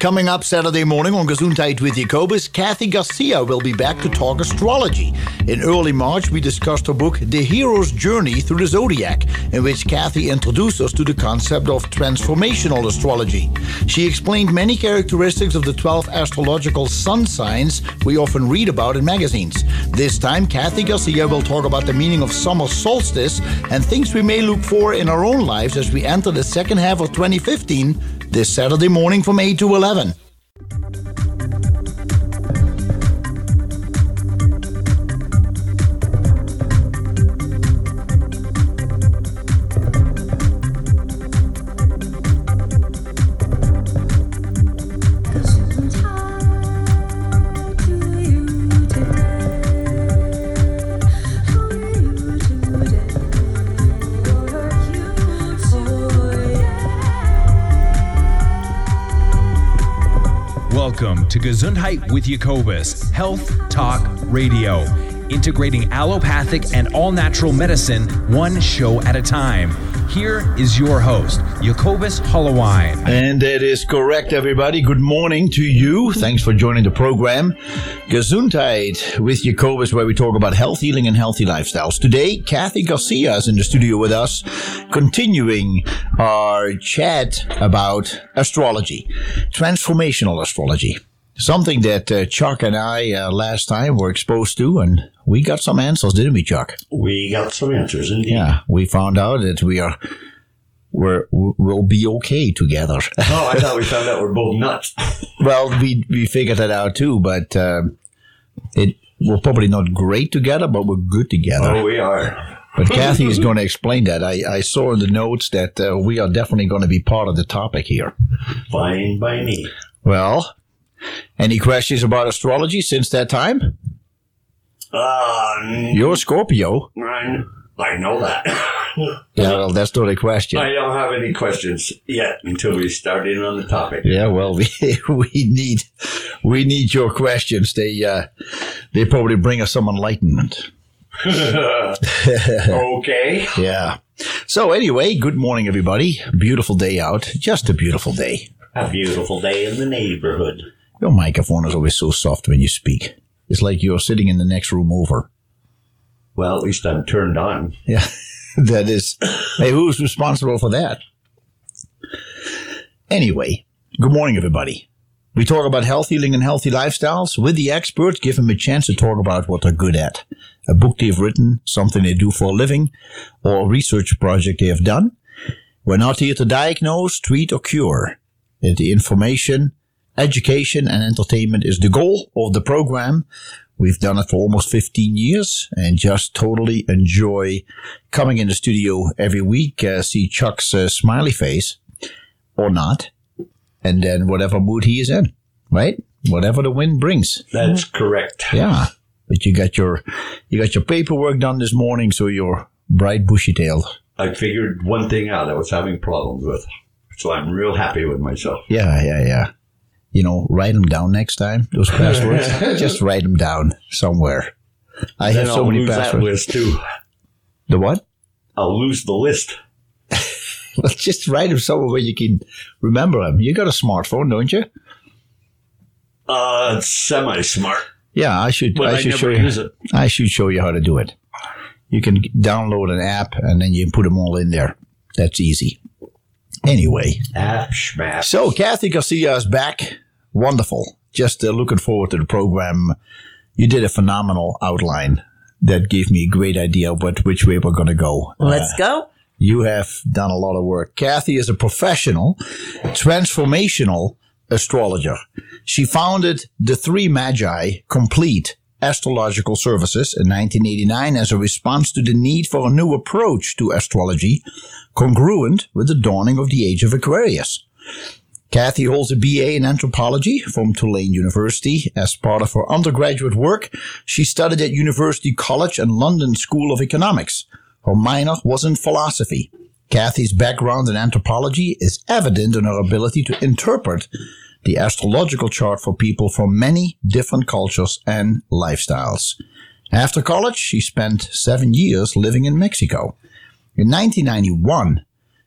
Coming up Saturday morning on Gesundheit with Jacobus, Kathy Garcia will be back to talk astrology. In early March, we discussed her book, The Hero's Journey Through the Zodiac, in which Kathy introduced us to the concept of transformational astrology. She explained many characteristics of the 12 astrological sun signs we often read about in magazines. This time, Kathy Garcia will talk about the meaning of summer solstice and things we may look for in our own lives as we enter the second half of 2015 this Saturday morning from 8 to 11. To Gesundheit with Jacobus, Health Talk Radio, integrating allopathic and all natural medicine one show at a time. Here is your host, Jacobus Hollowine. And that is correct, everybody. Good morning to you. Thanks for joining the program. Gesundheit with Jacobus, where we talk about health, healing, and healthy lifestyles. Today, Kathy Garcia is in the studio with us, continuing our chat about astrology, transformational astrology. Something that uh, Chuck and I uh, last time were exposed to, and we got some answers, didn't we, Chuck? We got some answers, indeed. Yeah, we found out that we are we're we'll be okay together. Oh, I thought we found out we're both nuts. well, we we figured that out too, but um, it we're probably not great together, but we're good together. Oh, we are. But Kathy is going to explain that. I, I saw in the notes that uh, we are definitely going to be part of the topic here. Fine by me. Well, any questions about astrology since that time? Uh, You're Scorpio. I, I know that. Yeah, well, that's not a question. I don't have any questions yet until we start in on the topic. Yeah, well, we we need we need your questions. They uh, they probably bring us some enlightenment. okay. Yeah. So anyway, good morning, everybody. Beautiful day out. Just a beautiful day. A beautiful day in the neighborhood. Your microphone is always so soft when you speak. It's like you're sitting in the next room over. Well, at least I'm turned on. Yeah, that is. Hey, who's responsible for that? Anyway, good morning, everybody. We talk about health healing and healthy lifestyles with the experts. Give them a chance to talk about what they're good at. A book they've written, something they do for a living, or a research project they have done. We're not here to diagnose, treat, or cure. The information, education, and entertainment is the goal of the program. We've done it for almost 15 years and just totally enjoy coming in the studio every week, uh, see Chuck's uh, smiley face or not, and then whatever mood he is in, right? Whatever the wind brings. That's correct. Yeah. But you got your, you got your paperwork done this morning, so you're bright bushy tailed. I figured one thing out I was having problems with. So I'm real happy with myself. Yeah, yeah, yeah. You know, write them down next time. Those passwords, just write them down somewhere. I Then have so I'll many lose that passwords. list too. The what? I'll lose the list. Well, just write them somewhere where you can remember them. You got a smartphone, don't you? Uh, semi smart, Yeah, I should. but I I, should show never you. use it. I should show you how to do it. You can download an app and then you put them all in there. That's easy. Anyway, App schmap. so Kathy Garcia is back. Wonderful. Just uh, looking forward to the program. You did a phenomenal outline that gave me a great idea of what which way we're going to go. Let's go. You have done a lot of work. Kathy is a professional, transformational astrologer. She founded the Three Magi Complete Astrological Services in 1989 as a response to the need for a new approach to astrology, congruent with the dawning of the age of Aquarius. Kathy holds a BA in anthropology from Tulane University. As part of her undergraduate work, she studied at University College and London School of Economics. Her minor was in philosophy. Kathy's background in anthropology is evident in her ability to interpret the astrological chart for people from many different cultures and lifestyles. After college, she spent seven years living in Mexico. In 1991,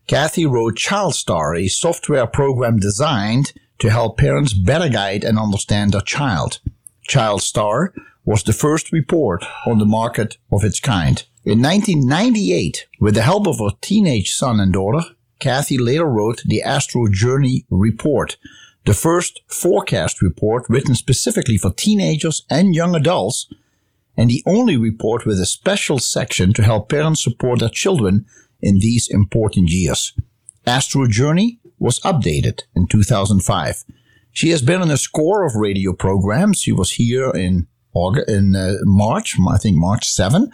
Kathy wrote ChildStar, a software program designed to help parents better guide and understand their child. Child Star was the first report on the market of its kind. In 1998, with the help of her teenage son and daughter, Kathy later wrote the Astro Journey Report, the first forecast report written specifically for teenagers and young adults, and the only report with a special section to help parents support their children in these important years. Astro Journey was updated in 2005. She has been on a score of radio programs. She was here in August, in uh, March, I think March 7,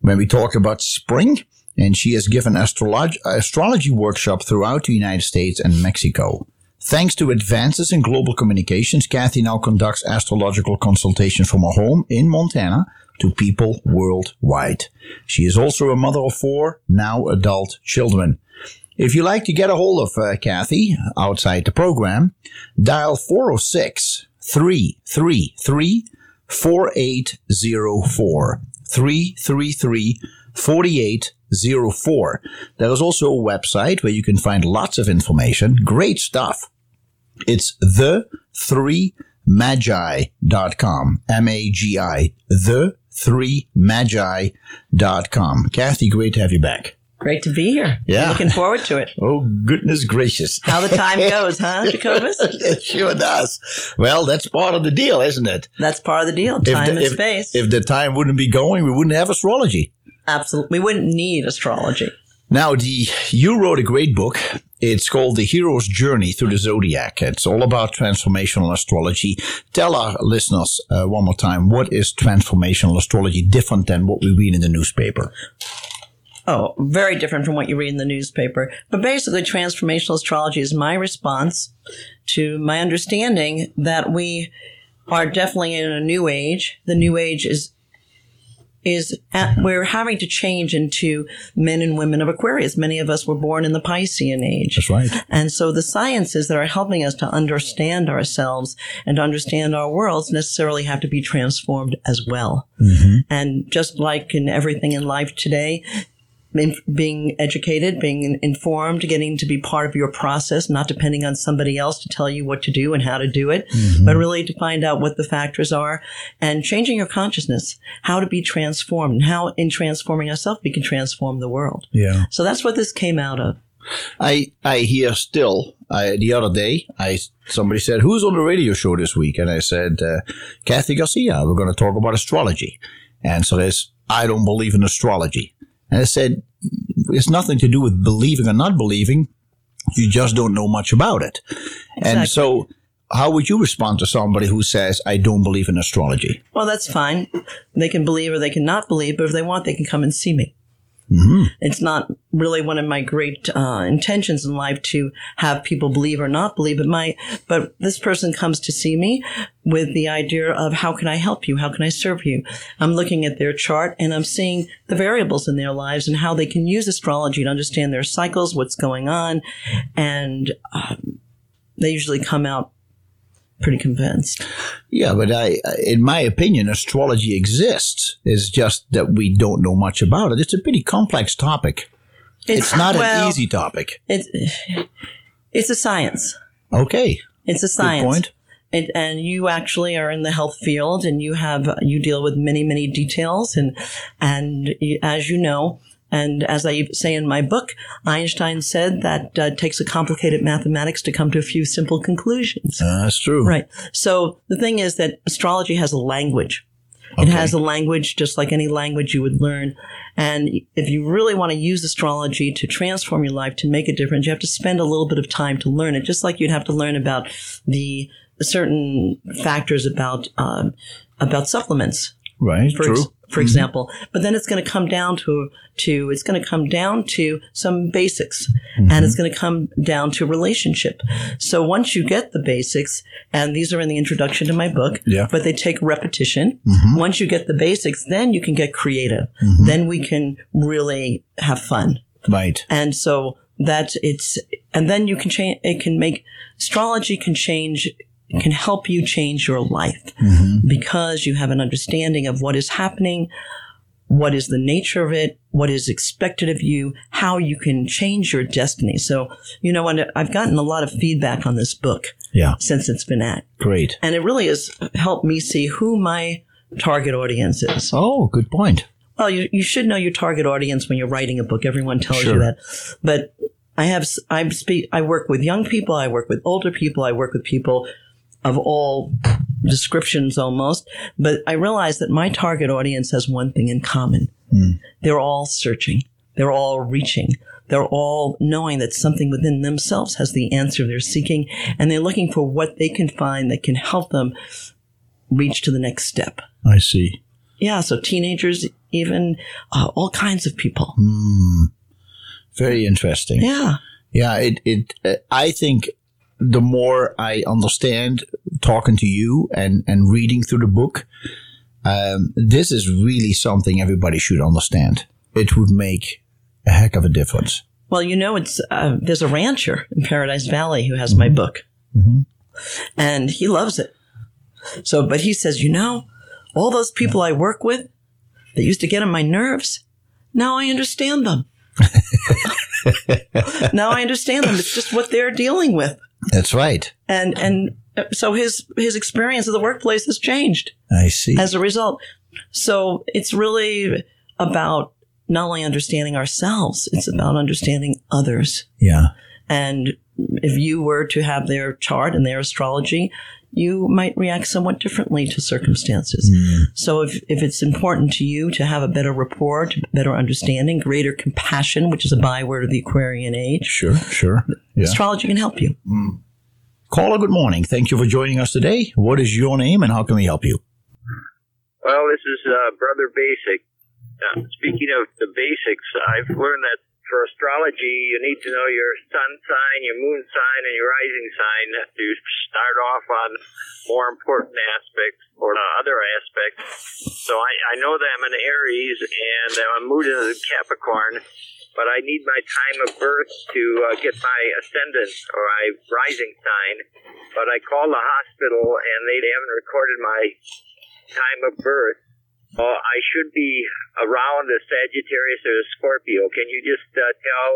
when we talk about spring. And she has given astrolog- astrology workshop throughout the United States and Mexico. Thanks to advances in global communications, Kathy now conducts astrological consultations from her home in Montana to people worldwide. She is also a mother of four now adult children. If you like to get a hold of uh, Kathy outside the program, dial 406 333 4804. 333 4804. There is also a website where you can find lots of information. Great stuff. It's the three magi.com. M-A-G-I. The three magi.com. Kathy, great to have you back. Great to be here. Yeah. Looking forward to it. Oh, goodness gracious. How the time goes, huh, Jacobus? it sure does. Well, that's part of the deal, isn't it? That's part of the deal. Time the, and if, space. If the time wouldn't be going, we wouldn't have astrology. Absolutely. We wouldn't need astrology. Now, the you wrote a great book. It's called The Hero's Journey Through the Zodiac. It's all about transformational astrology. Tell our listeners uh, one more time what is transformational astrology different than what we read in the newspaper? Oh, very different from what you read in the newspaper. But basically, transformational astrology is my response to my understanding that we are definitely in a new age. The new age is is at, we're having to change into men and women of Aquarius. Many of us were born in the Piscean age. That's right. And so the sciences that are helping us to understand ourselves and to understand our worlds necessarily have to be transformed as well. Mm-hmm. And just like in everything in life today, being educated, being informed, getting to be part of your process, not depending on somebody else to tell you what to do and how to do it, but really to find out what the factors are and changing your consciousness, how to be transformed, and how in transforming ourselves we can transform the world. Yeah. So that's what this came out of. I I hear still. I, the other day, I somebody said, "Who's on the radio show this week?" And I said, uh, "Kathy Garcia. We're going to talk about astrology." Answer is, "I don't believe in astrology." And I said, "It's nothing to do with believing or not believing. You just don't know much about it." And so, how would you respond to somebody who says, "I don't believe in astrology"? Well, that's fine. They can believe or they can not believe, but if they want, they can come and see me. It's not really one of my great uh, intentions in life to have people believe or not believe, but my but this person comes to see me with the idea of how can I help you? How can I serve you? I'm looking at their chart and I'm seeing the variables in their lives and how they can use astrology to understand their cycles, what's going on, and um, they usually come out pretty convinced. Yeah, but I, in my opinion, astrology exists. It's just that we don't know much about it. It's a pretty complex topic. It's, not well, an easy topic. It's it's a science. Okay. It's a Good science. point. And, and you actually are in the health field and you have, you deal with many, many details. And, and as you know, and as I say in my book, Einstein said that uh, it takes a complicated mathematics to come to a few simple conclusions. Uh, that's true. Right. So the thing is that astrology has a language. It has a language just like any language you would learn. And if you really want to use astrology to transform your life, to make a difference, you have to spend a little bit of time to learn it, just like you'd have to learn about the certain factors about, um, about supplements Right. for, true. ex- for mm-hmm. example. But then it's going to come down to, to, it's going to come down to some basics and it's mm-hmm. going to come down to relationship. So once you get the basics, and these are in the introduction to my book, Yeah. but they take repetition. Mm-hmm. Once you get the basics, then you can get creative. Then we can really have fun. Right. And so that it's, and then you can change, it can make, astrology can change, can help you change your life mm-hmm. because you have an understanding of what is happening, what is the nature of it, what is expected of you, how you can change your destiny. So, you know, I've gotten a lot of feedback on this book Yeah. since it's been out. Great. And it really has helped me see who my target audience is. Oh, good point. Well, you, you should know your target audience when you're writing a book. Everyone tells Sure. you that. But I have, I speak, I work with young people. I work with older people. I work with people of all descriptions almost. But I realize that my target audience has one thing in common. They're all searching. They're all reaching. They're all knowing that something within themselves has the answer they're seeking. And they're looking for what they can find that can help them reach to the next step. I see. Yeah, so teenagers, even uh, all kinds of people. Very interesting. Yeah, Yeah, it it uh, I think the more I understand talking to you and and reading through the book, um, this is really something everybody should understand. It would make a heck of a difference. well, you know, it's uh, there's a rancher in Paradise Valley who has my book, and he loves it. So, but he says, you know, all those people I work with that used to get on my nerves, now I understand them. now I understand them. It's just what they're dealing with, That's right. and and so his his experience of the workplace has changed. I see. as a result. So it's really about not only understanding ourselves, it's about understanding others. yeah. And if you were to have their chart and their astrology, you might react somewhat differently to circumstances. So if, if it's important to you to have a better rapport, to better understanding, greater compassion, which is a byword of the Aquarian age, Sure. Sure. Yeah. astrology can help you. Caller, good morning. Thank you for joining us today. What is your name and how can we help you? Well, this is uh, Brother Basic. Uh, speaking of the basics, I've learned that for astrology, you need to know your sun sign, your moon sign, and your rising sign to start off on more important aspects or uh, other aspects. So I, I know that I'm an Aries and I'm moved into Capricorn, but I need my time of birth to uh, get my ascendant or my rising sign. But I called the hospital and they haven't recorded my time of birth. Well, I should be around a Sagittarius or a Scorpio. Can you just uh, tell?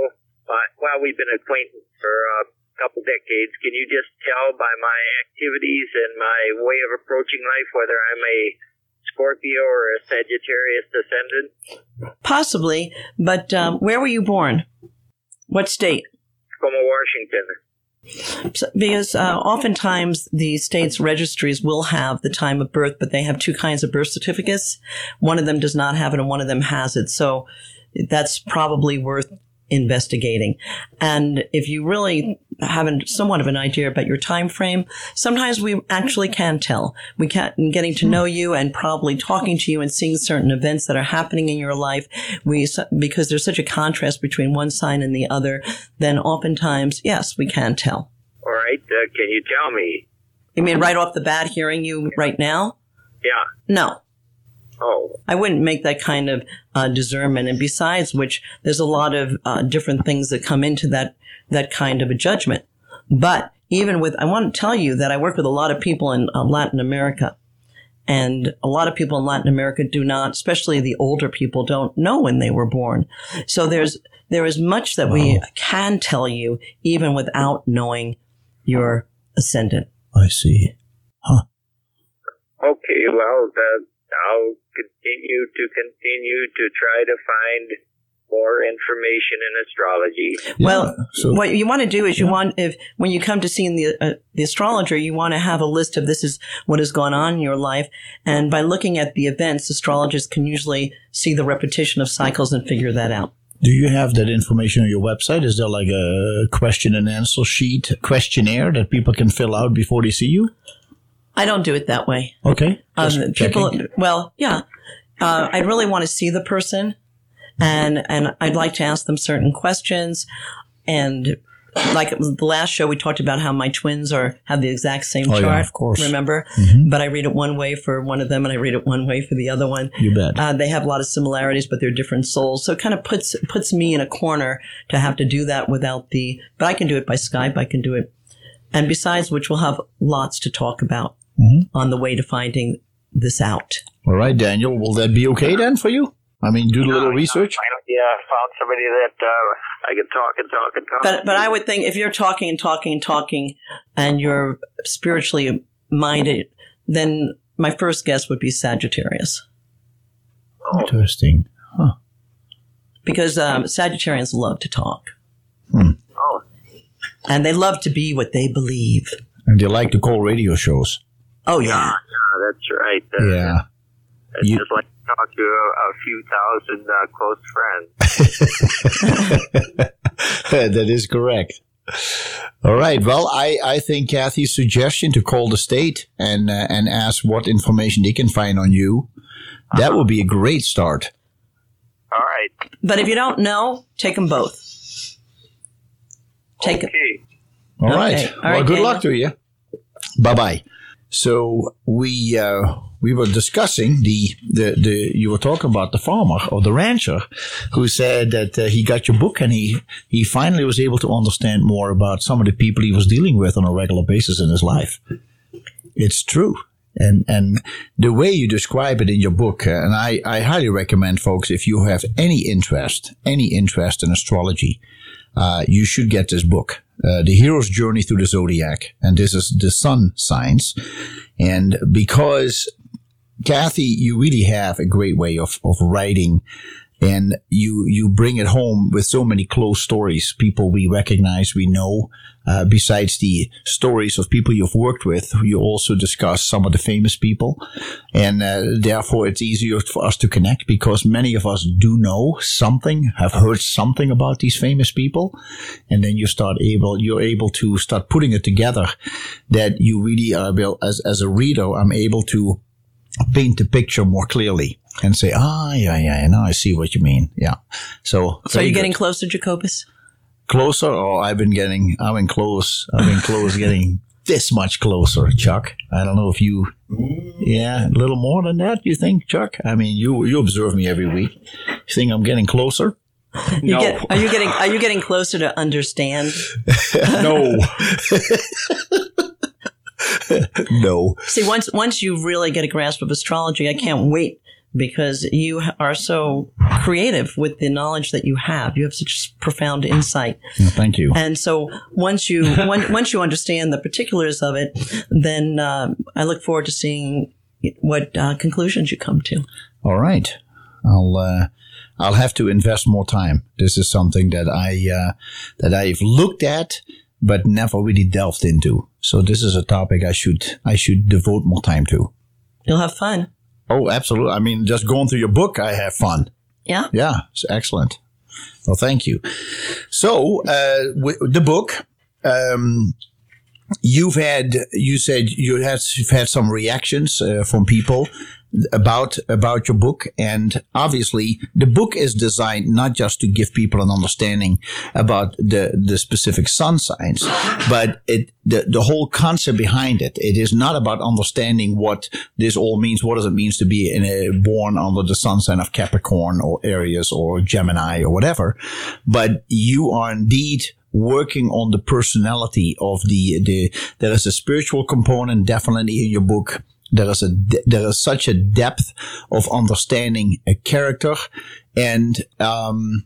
Uh, well, we've been acquainted for a couple decades. Can you just tell by my activities and my way of approaching life whether I'm a Scorpio or a Sagittarius descendant? Possibly, but um, where were you born? What state? Tacoma, Washington. Because uh, oftentimes the state's registries will have the time of birth, but they have two kinds of birth certificates. One of them does not have it, and one of them has it. So that's probably worth investigating. And if you really have somewhat of an idea about your time frame, sometimes we actually can tell. We can in getting to know you and probably talking to you and seeing certain events that are happening in your life. We because there's such a contrast between one sign and the other. Then oftentimes, yes, we can tell. All right. Uh, can you tell me? You mean right off the bat, hearing you right now? Yeah. No, Oh, I wouldn't make that kind of uh, discernment. And besides which, there's a lot of uh, different things that come into that that kind of a judgment. But even with, I want to tell you that I work with a lot of people in uh, Latin America, and a lot of people in Latin America do not, especially the older people, don't know when they were born. So there's there is much that we can tell you even without knowing your ascendant. I see. Huh. Okay. Well, uh, I'll continue to continue to try to find more information in astrology. Well, so- what you want to do is you want if when you come to see the uh, the astrologer, you want to have a list of this is what has gone on in your life, and by looking at the events, astrologers can usually see the repetition of cycles and figure that out. Do you have that information on your website? Is there like a question and answer sheet questionnaire that people can fill out before they see you? I don't do it that way. Okay. Um, people, checking. well, yeah, uh, I really want to see the person, and and I'd like to ask them certain questions, and like the last show we talked about how my twins are have the exact same Oh, chart. yeah, of course. Mm-hmm. Remember, but I read it one way for one of them, and I read it one way for the other one. You bet. Uh, they have a lot of similarities, but they're different souls. So it kind of puts puts me in a corner to have to do that without the. But I can do it by Skype. I can do it, and besides which, we'll have lots to talk about Mm-hmm. on the way to finding this out. All right, Daniel. Will that be okay then for you? I mean, do a little research. Yeah, I found somebody that uh, I could talk and talk and talk. But but I would think if you're talking and talking and talking, and you're spiritually minded, then my first guess would be Sagittarius, Interesting. huh? because um, Sagittarians love to talk, oh, and they love to be what they believe. And they like to call radio shows. Oh yeah, yeah, that's right. Uh, Yeah. It's You- just like to talk to a, a few thousand uh, close friends. that is correct. All right. Well, I, I think Kathy's suggestion to call the state and uh, and ask what information they can find on you, that would be a great start. All right. but if you don't know, take them both. Take it. Okay. All Okay. right. All well, right, good Daniel. luck to you. Bye bye. So we uh, we were discussing the, the the you were talking about the farmer or the rancher who said that uh, he got your book and he he finally was able to understand more about some of the people he was dealing with on a regular basis in his life. It's true. And and the way you describe it in your book, uh, and I, I highly recommend folks if you have any interest, any interest in astrology, uh, you should get this book, uh, The Hero's Journey Through the Zodiac. And this is the sun signs. And because Kathy, you really have a great way of, of writing and you, you bring it home with so many close stories, people we recognize, we know. Uh, besides the stories of people you've worked with, you also discuss some of the famous people. And uh, therefore, it's easier for us to connect because many of us do know something, have heard something about these famous people. And then you start able, you're able to start putting it together that you really are able, as, as a reader, I'm able to paint the picture more clearly and say, ah, yeah, yeah, now I see what you mean. Yeah. So, So very you're good. getting closer, Jacobus? closer or I've been getting, I've been close. I've been close, getting this much closer, Chuck. I don't know if you, yeah, a little more than that, you think, Chuck? I mean, you, you observe me every week. You think I'm getting closer? You No. get, are you getting are you getting closer to understand? No. No. See, once once you really get a grasp of astrology, I can't wait because you are so creative with the knowledge that you have. You have such profound insight, thank you. and so once you one, once you understand the particulars of it, then um, I look forward to seeing what uh, conclusions you come to. All right. I'll, uh, I'll have to invest more time. This is something that I, uh, that I've looked at, but never really delved into. So this is a topic I should, I should devote more time to. You'll have fun. Oh, absolutely. I mean, just going through your book, I have fun. Yeah. Yeah, it's excellent. Well, thank you. So, uh, w- the book, um, you've had, you said you had, you've had some reactions uh, from people about about your book, and obviously, the book is designed not just to give people an understanding about the the specific sun signs, but it the the whole concept behind it. It is not about understanding what this all means. What does it mean to be in a, born under the sun sign of Capricorn or Aries or Gemini or whatever, but you are indeed working on the personality of the the there is a spiritual component definitely in your book there is a there is such a depth of understanding a character and um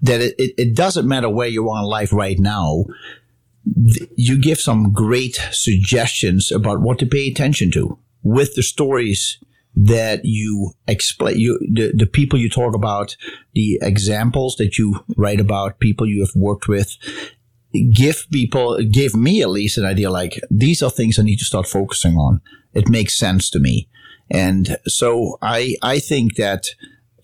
that it, it, it doesn't matter where you are in life right now you give some great suggestions about what to pay attention to with the stories that you explain you the, the people you talk about the examples that you write about people you have worked with give people give me at least an idea like these are things i need to start focusing on. It makes sense to me. And so i i think that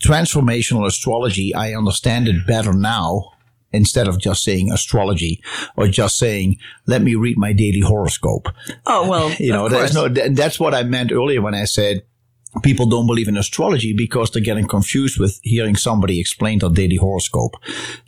transformational astrology i understand it better now instead of just saying astrology or just saying let me read my daily horoscope. Oh well, you know there's no that's what i meant earlier when i said people don't believe in astrology because they're getting confused with hearing somebody explain their daily horoscope.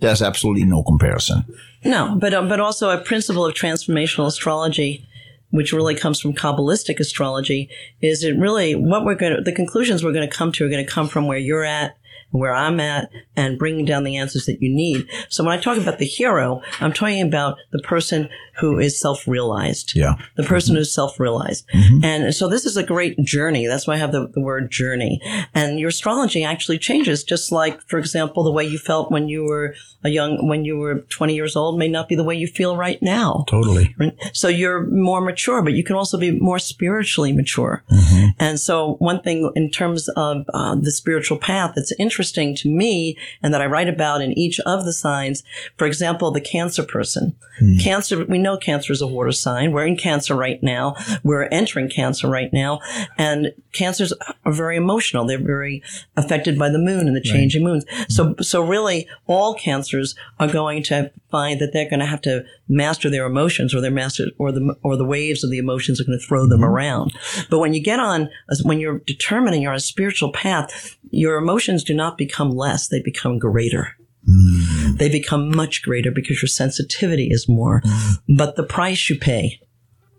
There's absolutely no comparison. No, but um, but also a principle of transformational astrology, which really comes from Kabbalistic astrology, is it really what we're going to the conclusions we're going to come to are going to come from where you're at where I'm at and bringing down the answers that you need. So when I talk about the hero, I'm talking about the person who is self-realized. Yeah. The person mm-hmm. who's self-realized. Mm-hmm. And so this is a great journey. That's why I have the, the word journey. And your astrology actually changes, just like, for example, the way you felt when you were a young, when you were 20 years old may not be the way you feel right now. Totally. So you're more mature, but you can also be more spiritually mature. Mm-hmm. And so one thing in terms of uh, the spiritual path it's interesting to me and that I write about in each of the signs, for example, the cancer person. Hmm. Cancer, we know cancer is a water sign. We're in cancer right now. We're entering cancer right now. And cancers are very emotional. They're very affected by the moon and the changing moons. So, hmm. so really all cancers are going to find that they're going to have to master their emotions or their master or the, or the waves of the emotions are going to throw them mm-hmm. around. But when you get on, when you're determining you're on a spiritual path, your emotions do not become less. They become greater. Mm. They become much greater because your sensitivity is more. Mm. But the price you pay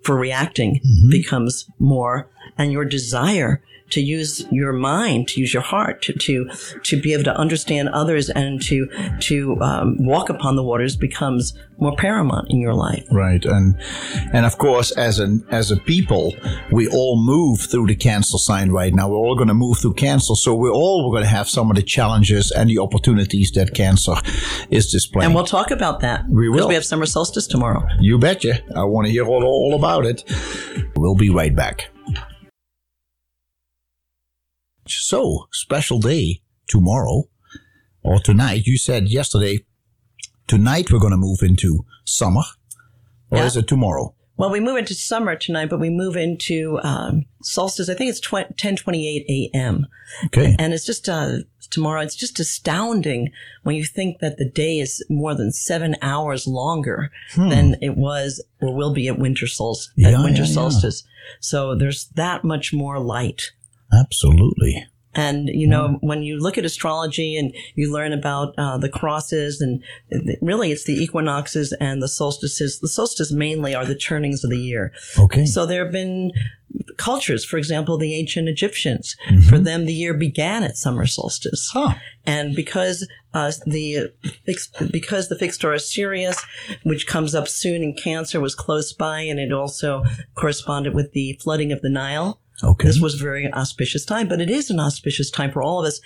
for reacting mm-hmm. becomes more and your desire to use your mind, to use your heart, to to to be able to understand others and to to um, walk upon the waters becomes more paramount in your life. Right, and and of course, as an as a people, we all move through the Cancer sign right now. We're all going to move through Cancer, so we're all going to have some of the challenges and the opportunities that Cancer is displaying. And we'll talk about that We will. we have summer solstice tomorrow. you betcha. I want to hear all, all about it. We'll be right back. So, special day tomorrow or tonight. You said yesterday, tonight we're going to move into summer. Or Yeah. is it tomorrow? Well, we move into summer tonight, but we move into um, solstice. I think it's 20, 10:28 a.m. Okay. and it's just uh, tomorrow. It's just astounding when you think that the day is more than seven hours longer than it was or will be at winter solstice. Hmm. Yeah, at winter yeah. solstice, so there's that much more light. Absolutely. And you know, when you look at astrology and you learn about uh, the crosses, and th- really it's the equinoxes and the solstices. The solstices mainly are the turnings of the year. Okay. So there have been cultures, for example, the ancient Egyptians. Mm-hmm. For them, the year began at summer solstice. Huh. And because uh, the because the fixed star Sirius, which comes up soon in Cancer, was close by, and it also corresponded with the flooding of the Nile. Okay. This was a very auspicious time, but it is an auspicious time for all of us.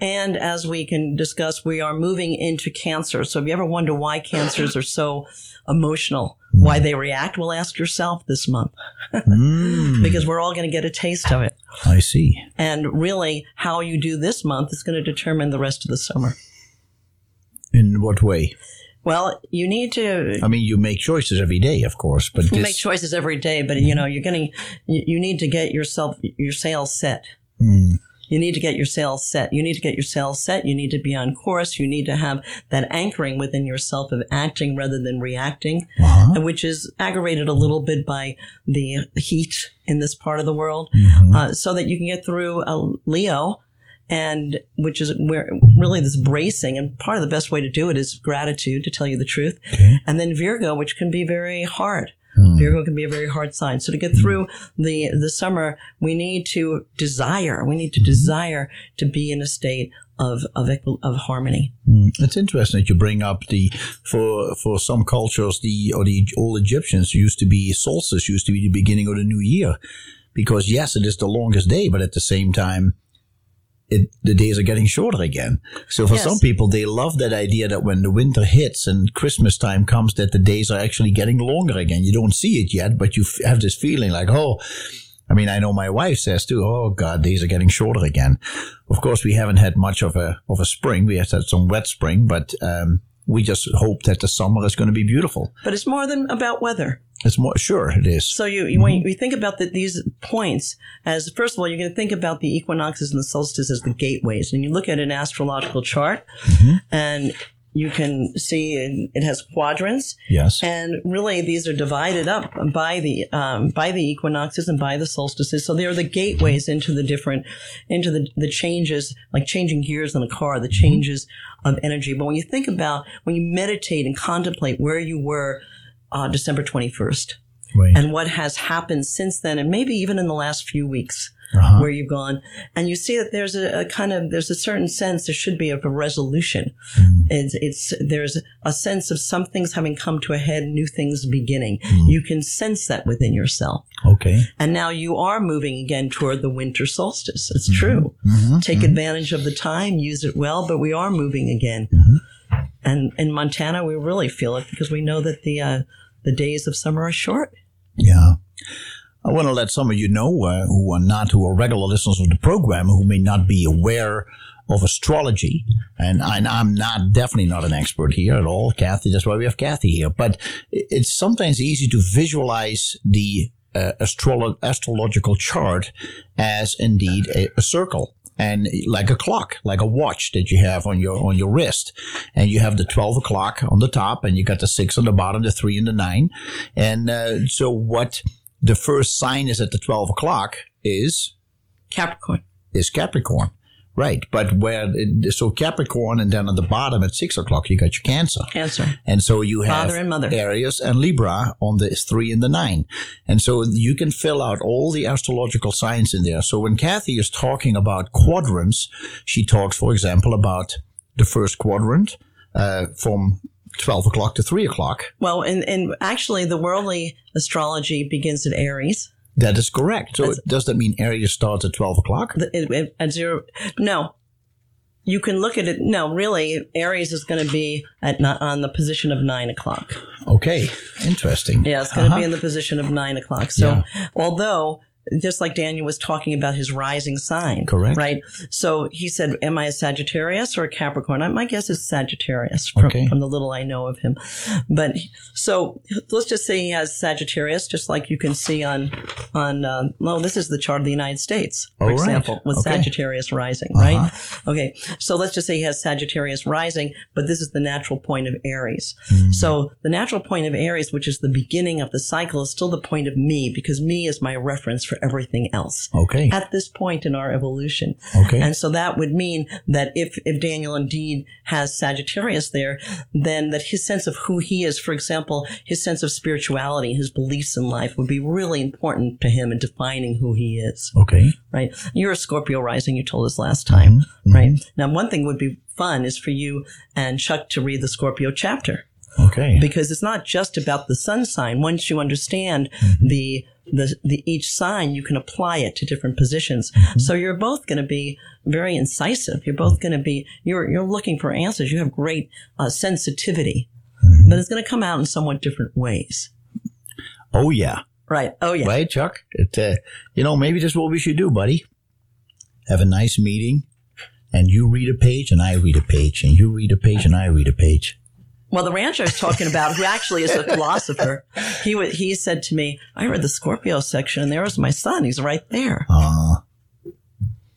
And as we can discuss, we are moving into cancer. So if you ever wonder why cancers are so emotional, why they react, well, ask yourself this month Mm, because we're all going to get a taste of it. I see. And really, how you do this month is going to determine the rest of the summer. In what way? Well, you need to I mean, you make choices every day, of course, but you this, make choices every day, but you know, you're getting, you, you need to get yourself, your sails set. Mm, You need to get your sails set. You need to get your sails set. You need to be on course. You need to have that anchoring within yourself of acting rather than reacting, uh-huh. which is aggravated a little bit by the heat in this part of the world, Mhm. uh, so that you can get through a Leo, and which is where really this bracing. And part of the best way to do it is gratitude, to tell you the truth, Okay. and then Virgo, which can be very hard. Hmm. Virgo can be a very hard sign. So to get through the the summer, we need to desire. We need to desire to be in a state of of of harmony. Mm, It's interesting that you bring up the for for some cultures the or the old Egyptians used to be solstice used to be the beginning of the new year because yes it is the longest day but at the same time it the days are getting shorter again. So for Yes. some people they love that idea that when the winter hits and Christmas time comes that the days are actually getting longer again. You don't see it yet but you f- have this feeling like oh I mean, I know my wife says too. Oh God, days are getting shorter again. Of course, we haven't had much of a of a spring. We have had some wet spring, but um, we just hope that the summer is going to be beautiful. But it's more than about weather. It's more sure it is. So you, you when mm-hmm. you think about the, these points as first of all, you're going to think about the equinoxes and the solstices as the gateways, and you look at an astrological chart, mm-hmm. and you can see it- has quadrants, Yes. and really these are divided up by the um, by the equinoxes and by the solstices. So they're the gateways into the different into the the changes, like changing gears in a car, the changes of energy. But when you think about when you meditate and contemplate where you were uh, December twenty first Right. and what has happened since then, and maybe even in the last few weeks Uh-huh. where you've gone, and you see that there's a, a kind of there's a certain sense there should be of a resolution. Mm. It's, it's there's a sense of some things having come to a head, new things beginning. Mm. You can sense that within yourself, Okay. and now you are moving again toward the winter solstice. It's Mm-hmm. true. Take advantage of the time, use it well, but we are moving again. Mm-hmm. And in Montana, we really feel it because we know that the uh, the days of summer are short. Yeah. I want to let some of you know uh, who are not, who are regular listeners of the program, who may not be aware of astrology. And, I, I'm not, definitely not an expert here at all. Kathy, that's why we have Kathy here. But it's sometimes easy to visualize the uh, astrolo- astrological chart as indeed a, a circle. And like a clock, like a watch that you have on your on your wrist, and you have the twelve o'clock on the top, and you got the six on the bottom, the three and the nine, and uh, so what the first sign is at the 12 o'clock is Capricorn. is Capricorn. Right. But where, it, so Capricorn and then on the bottom at six o'clock, you got your Cancer. Cancer. And so you have Father and mother. Aries and Libra on the three and the nine. And so you can fill out all the astrological signs in there. So when Kathy is talking about quadrants, she talks, for example, about the first quadrant, uh, from 12 o'clock to 3 o'clock. Well, and, and actually, the worldly astrology begins at Aries. That is correct. So does that mean Aries starts at 12 o'clock? The- it- it- At zero, no. You can look at it. No, really, Aries is going to be at not on the position of nine o'clock. Okay. Interesting. Yeah, it's going to Uh-huh. be in the position of nine o'clock. So, although just like Daniel was talking about his rising sign, Correct. Right. So he said, "Am I a Sagittarius or a Capricorn?" I- My guess is Sagittarius from, Okay. from the little I know of him. But so let's just say he has Sagittarius, just like you can see on on. Uh, no, this is the chart of the United States, for All right. example, with Okay. Sagittarius rising, Uh-huh. right? Okay. So let's just say he has Sagittarius rising, but this is the natural point of Aries. Hmm. So the natural point of Aries, which is the beginning of the cycle, is still the point of me because me is my reference for everything else Okay. at this point in our evolution. Okay. And so that would mean that if, if Daniel indeed has Sagittarius there, then that his sense of who he is, for example, his sense of spirituality, his beliefs in life would be really important to him in defining who he is Okay. right? You're a Scorpio rising, you told us last time, Mm-hmm. right? Now, one thing would be fun is for you and Chuck to read the Scorpio chapter Okay. because it's not just about the sun sign. Once you understand Mm-hmm. the, the, the each sign, you can apply it to different positions. Mm-hmm. So you're both going to be very incisive. You're both going to be, you're, you're looking for answers. You have great uh, sensitivity, Mm-hmm. but it's going to come out in somewhat different ways. oh, yeah. Right. Oh, yeah. Right, Chuck? It, uh, you know, maybe this is what we should do, buddy. Have a nice meeting, and you read a page, and I read a page, and you read a page, and I read a page. Well, the rancher I was talking about, who actually is a philosopher, he wa he said to me, "I read the Scorpio section, and there was my son. He's right there. Uh,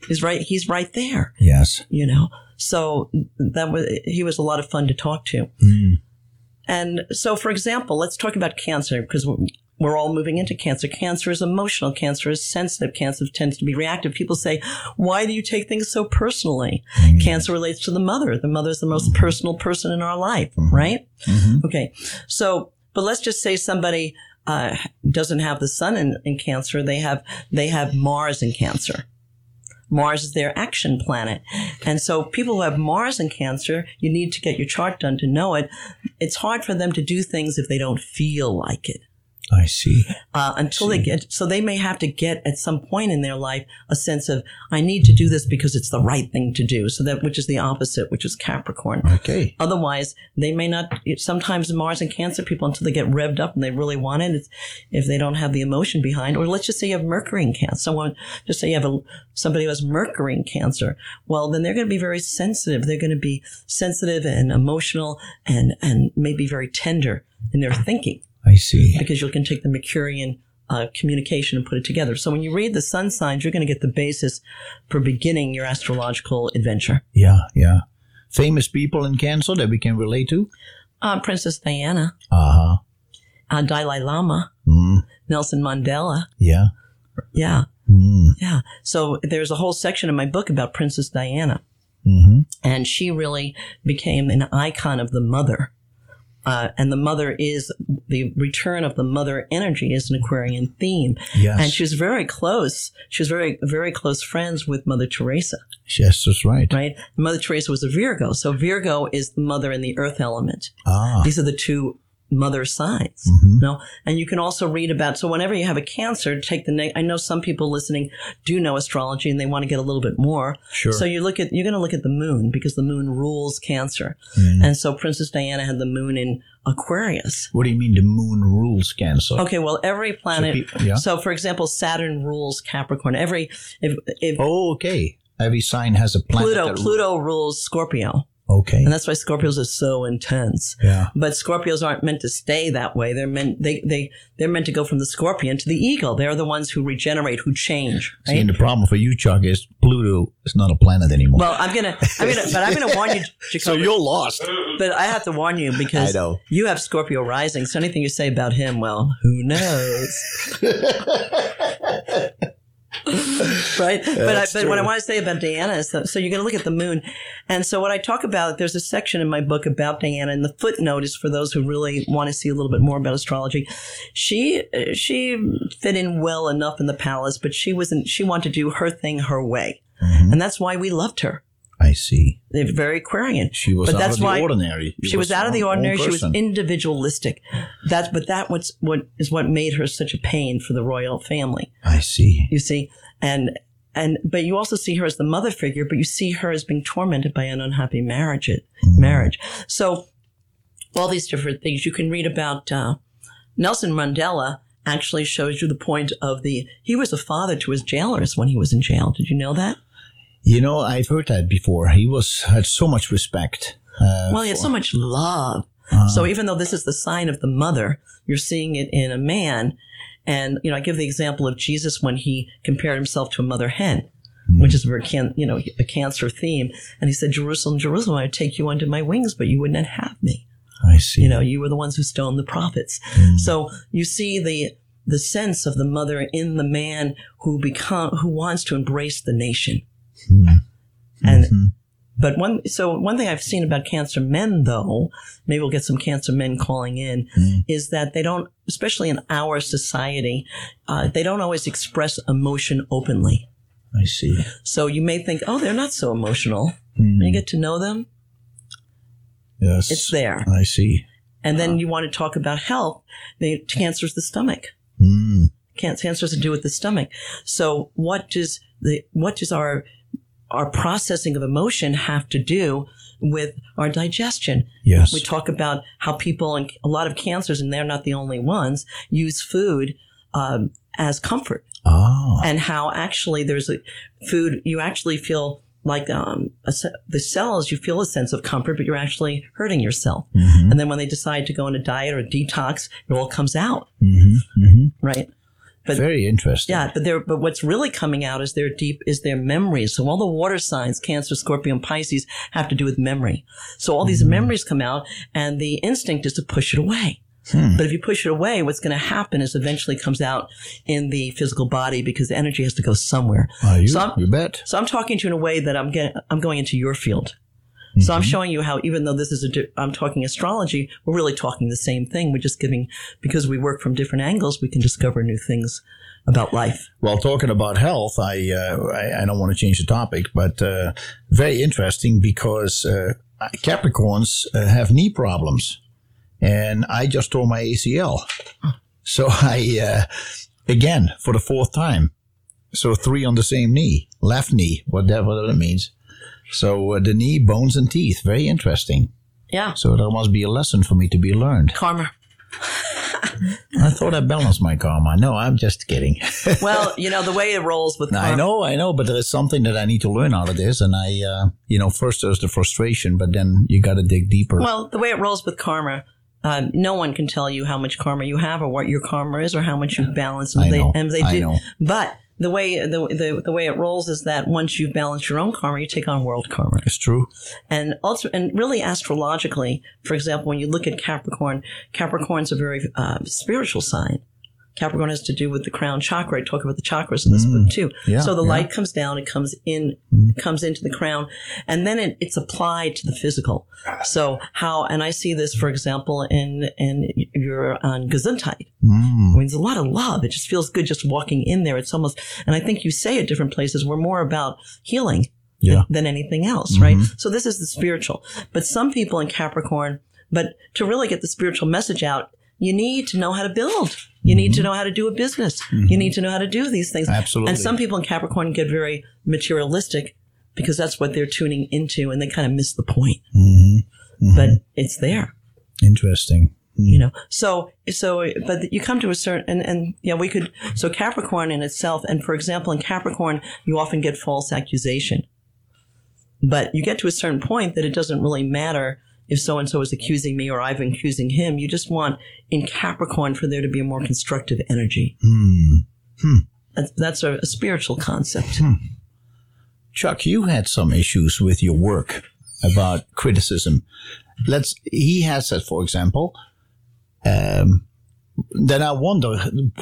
He's right. He's right there. yes. You know." So that was he was a lot of fun to talk to. Mm. And so, for example, let's talk about cancer because we're all moving into cancer. Cancer is emotional. Cancer is sensitive. Cancer tends to be reactive. People say, why do you take things so personally? Mm-hmm. Cancer relates to the mother. The mother is the most mm-hmm. personal person in our life, mm-hmm. right? Okay. So, but let's just say somebody uh, doesn't have the sun in, in cancer. They have, they have Mars in cancer. Mars is their action planet. And so people who have Mars in Cancer, you need to get your chart done to know it. It's hard for them to do things if they don't feel like it. I see. Uh, until they get, so they may have to get at some point in their life a sense of, I need to do this because it's the right thing to do. So that, which is the opposite, which is Capricorn. Okay. Otherwise, they may not. Sometimes Mars and Cancer people, until they get revved up and they really want it, it's, if they don't have the emotion behind, or let's just say you have Mercury in Cancer. Someone just say you have a somebody who has Mercury in Cancer. Well, then they're going to be very sensitive. They're going to be sensitive and emotional and and maybe very tender in their thinking I see. because you can take the Mercurian uh, communication and put it together. So when you read the sun signs, you're going to get the basis for beginning your astrological adventure. Yeah, yeah. Famous people in Cancer that we can relate to? Uh, Princess Diana. Uh huh. uh, Dalai Lama, Mm, Nelson Mandela. yeah. Yeah, Mm, yeah. So there's a whole section in my book about Princess Diana, hmm and she really became an icon of the mother Uh, and the mother is the return of the mother energy is an Aquarian theme. Yes. And she was very close. She was very, very close friends with Mother Teresa, Yes, that's right. right? Mother Teresa was a Virgo. So Virgo is the mother in the earth element. Ah, These are the two mother signs. Mhm. No, and you can also read about. So whenever you have a cancer, take the. I know some people listening do know astrology and they want to get a little bit more. sure. So you look at you're going to look at the moon because the moon rules Cancer, Mm. and so Princess Diana had the moon in Aquarius. what do you mean the moon rules Cancer? Okay, well every planet. peop- yeah. So for example, Saturn rules Capricorn. Every if if Oh, okay. Every sign has a planet. Pluto Pluto rules Scorpio, Okay. and that's why Scorpios are so intense. Yeah. But Scorpios aren't meant to stay that way. They're meant they they they're meant to go from the Scorpion to the Eagle. They're the ones who regenerate, who change. See, Right? and the problem for you, Chuck, is Pluto is not a planet anymore. well, I'm gonna, I'm gonna, but I'm gonna warn you, so you're lost. but I have to warn you because I know. you have Scorpio rising. So anything you say about him, well, who knows, right? but I, but what I want to say about Diana is that so you're going to look at the moon, and so what I talk about, there's a section in my book about Diana, and the footnote is for those who really want to see a little bit more about astrology. She she fit in well enough in the palace, but she wasn't. She wanted to do her thing her way, Mhm. and that's why we loved her. I see. They're very Aquarian. She was But out that's of the why ordinary. she was out of the ordinary. She was individualistic. That's but that what's what is what made her such a pain for the royal family. I see. You see, and and but you also see her as the mother figure, but you see her as being tormented by an unhappy marriage. Mm-hmm. Marriage. So all these different things you can read about. Uh, Nelson Mandela actually shows you the point of the. He was a father to his jailers when he was in jail. Did you know that? You know, I've heard that before. He was had so much respect. Uh, Well, he had so much love. uh, So even though this is the sign of the mother, you're seeing it in a man. And, you know, I give the example of Jesus when he compared himself to a mother hen, which is a very, can, you know, a cancer theme. And he said, Jerusalem, Jerusalem, I'd take you under my wings, but you wouldn't have me. I see. You know, you were the ones who stoned the prophets. So you see the, the sense of the mother in the man who become, who wants to embrace the nation. And, Mhm. but one, so one thing I've seen about cancer men, though, maybe we'll get some cancer men calling in, Mm. is that they don't, especially in our society, uh, they don't always express emotion openly. I see. So you may think, oh, they're not so emotional. Mm. When you get to know them, Yes. it's there. I see. And then you want to talk about health. The cancer is the stomach. Mm. Cancer cancer has to do with the stomach. So what does the what does our our processing of emotion have to do with our digestion? Yes. We talk about how people and a lot of cancers, and they're not the only ones, use food um, as comfort, ah. and how actually there's a food you actually feel like um, a, the cells you feel a sense of comfort, but you're actually hurting yourself. Mhm. And then when they decide to go on a diet or a detox, it all comes out, Mhm. Mhm. right? But Very interesting. yeah, but they're, but what's really coming out is their deep, is their memories. So all the water signs, Cancer, Scorpio, and Pisces have to do with memory. So all these memories come out and the instinct is to push it away. Hmm. But if you push it away, what's going to happen is eventually comes out in the physical body because the energy has to go somewhere. Are you? So I'm- you bet. So I'm talking to you in a way that I'm getting, I'm going into your field. So I'm showing you how even though this is a, I'm talking astrology, we're really talking the same thing. We're just giving, because we work from different angles, we can discover new things about life. Well, talking about health, I uh, I, I don't want to change the topic, but uh, very interesting because uh, Capricorns uh, have knee problems, and I just tore my ACL. So I uh, again for the fourth time, so three on the same knee, left knee, whatever that means. So uh, the knee, bones, and teeth, very interesting. Yeah. So there must be a lesson for me to be learned. Karma. I thought I balanced my karma. No, I'm just kidding. Well, you know, the way it rolls with karma. I know, I know, but there's something that I need to learn out of this. And I, uh, you know, first there's the frustration, but then you got to dig deeper. Well, the way it rolls with karma, um, no one can tell you how much karma you have or what your karma is or how much you've balanced. And I they, know, and they I do. know. But the way the, the the way it rolls is that once you've balanced your own karma, you take on world karma. it's true. And also, and really astrologically, for example, when you look at Capricorn, Capricorn's a very uh, spiritual sign. Capricorn has to do with the crown chakra. I talk about the chakras in this book too. Mm. Yeah, so the yeah. Mm. light comes down, it comes in, it comes into the crown, and then it, it's applied to the physical. So how, and I see this, for example, in in your on Gesundheit. Mm. I mean, there's a lot of love. It just feels good just walking in there. It's almost, and I think you say at different places, we're more about healing Yeah. than, than anything else, right? So this is the spiritual. But some people in Capricorn, but to really get the spiritual message out, you need to know how to build. You need to mm-hmm. know how to do a business. You mm-hmm. need to know how to do these things. Absolutely. And some people in Capricorn get very materialistic because that's what they're tuning into and they kind of miss the point. Mm-hmm. But it's there Interesting. you know so so but you come to a certain and and yeah we could so capricorn in itself and for example in capricorn you often get false accusation but you get to a certain point that it doesn't really matter if so and so is accusing me or i'm accusing him you just want in capricorn for there to be a more constructive energy hmm. Hmm. that's, that's a, a spiritual concept hmm. Chuck, you had some issues with your work about criticism. Let's. He has said, for example, um, then I wonder,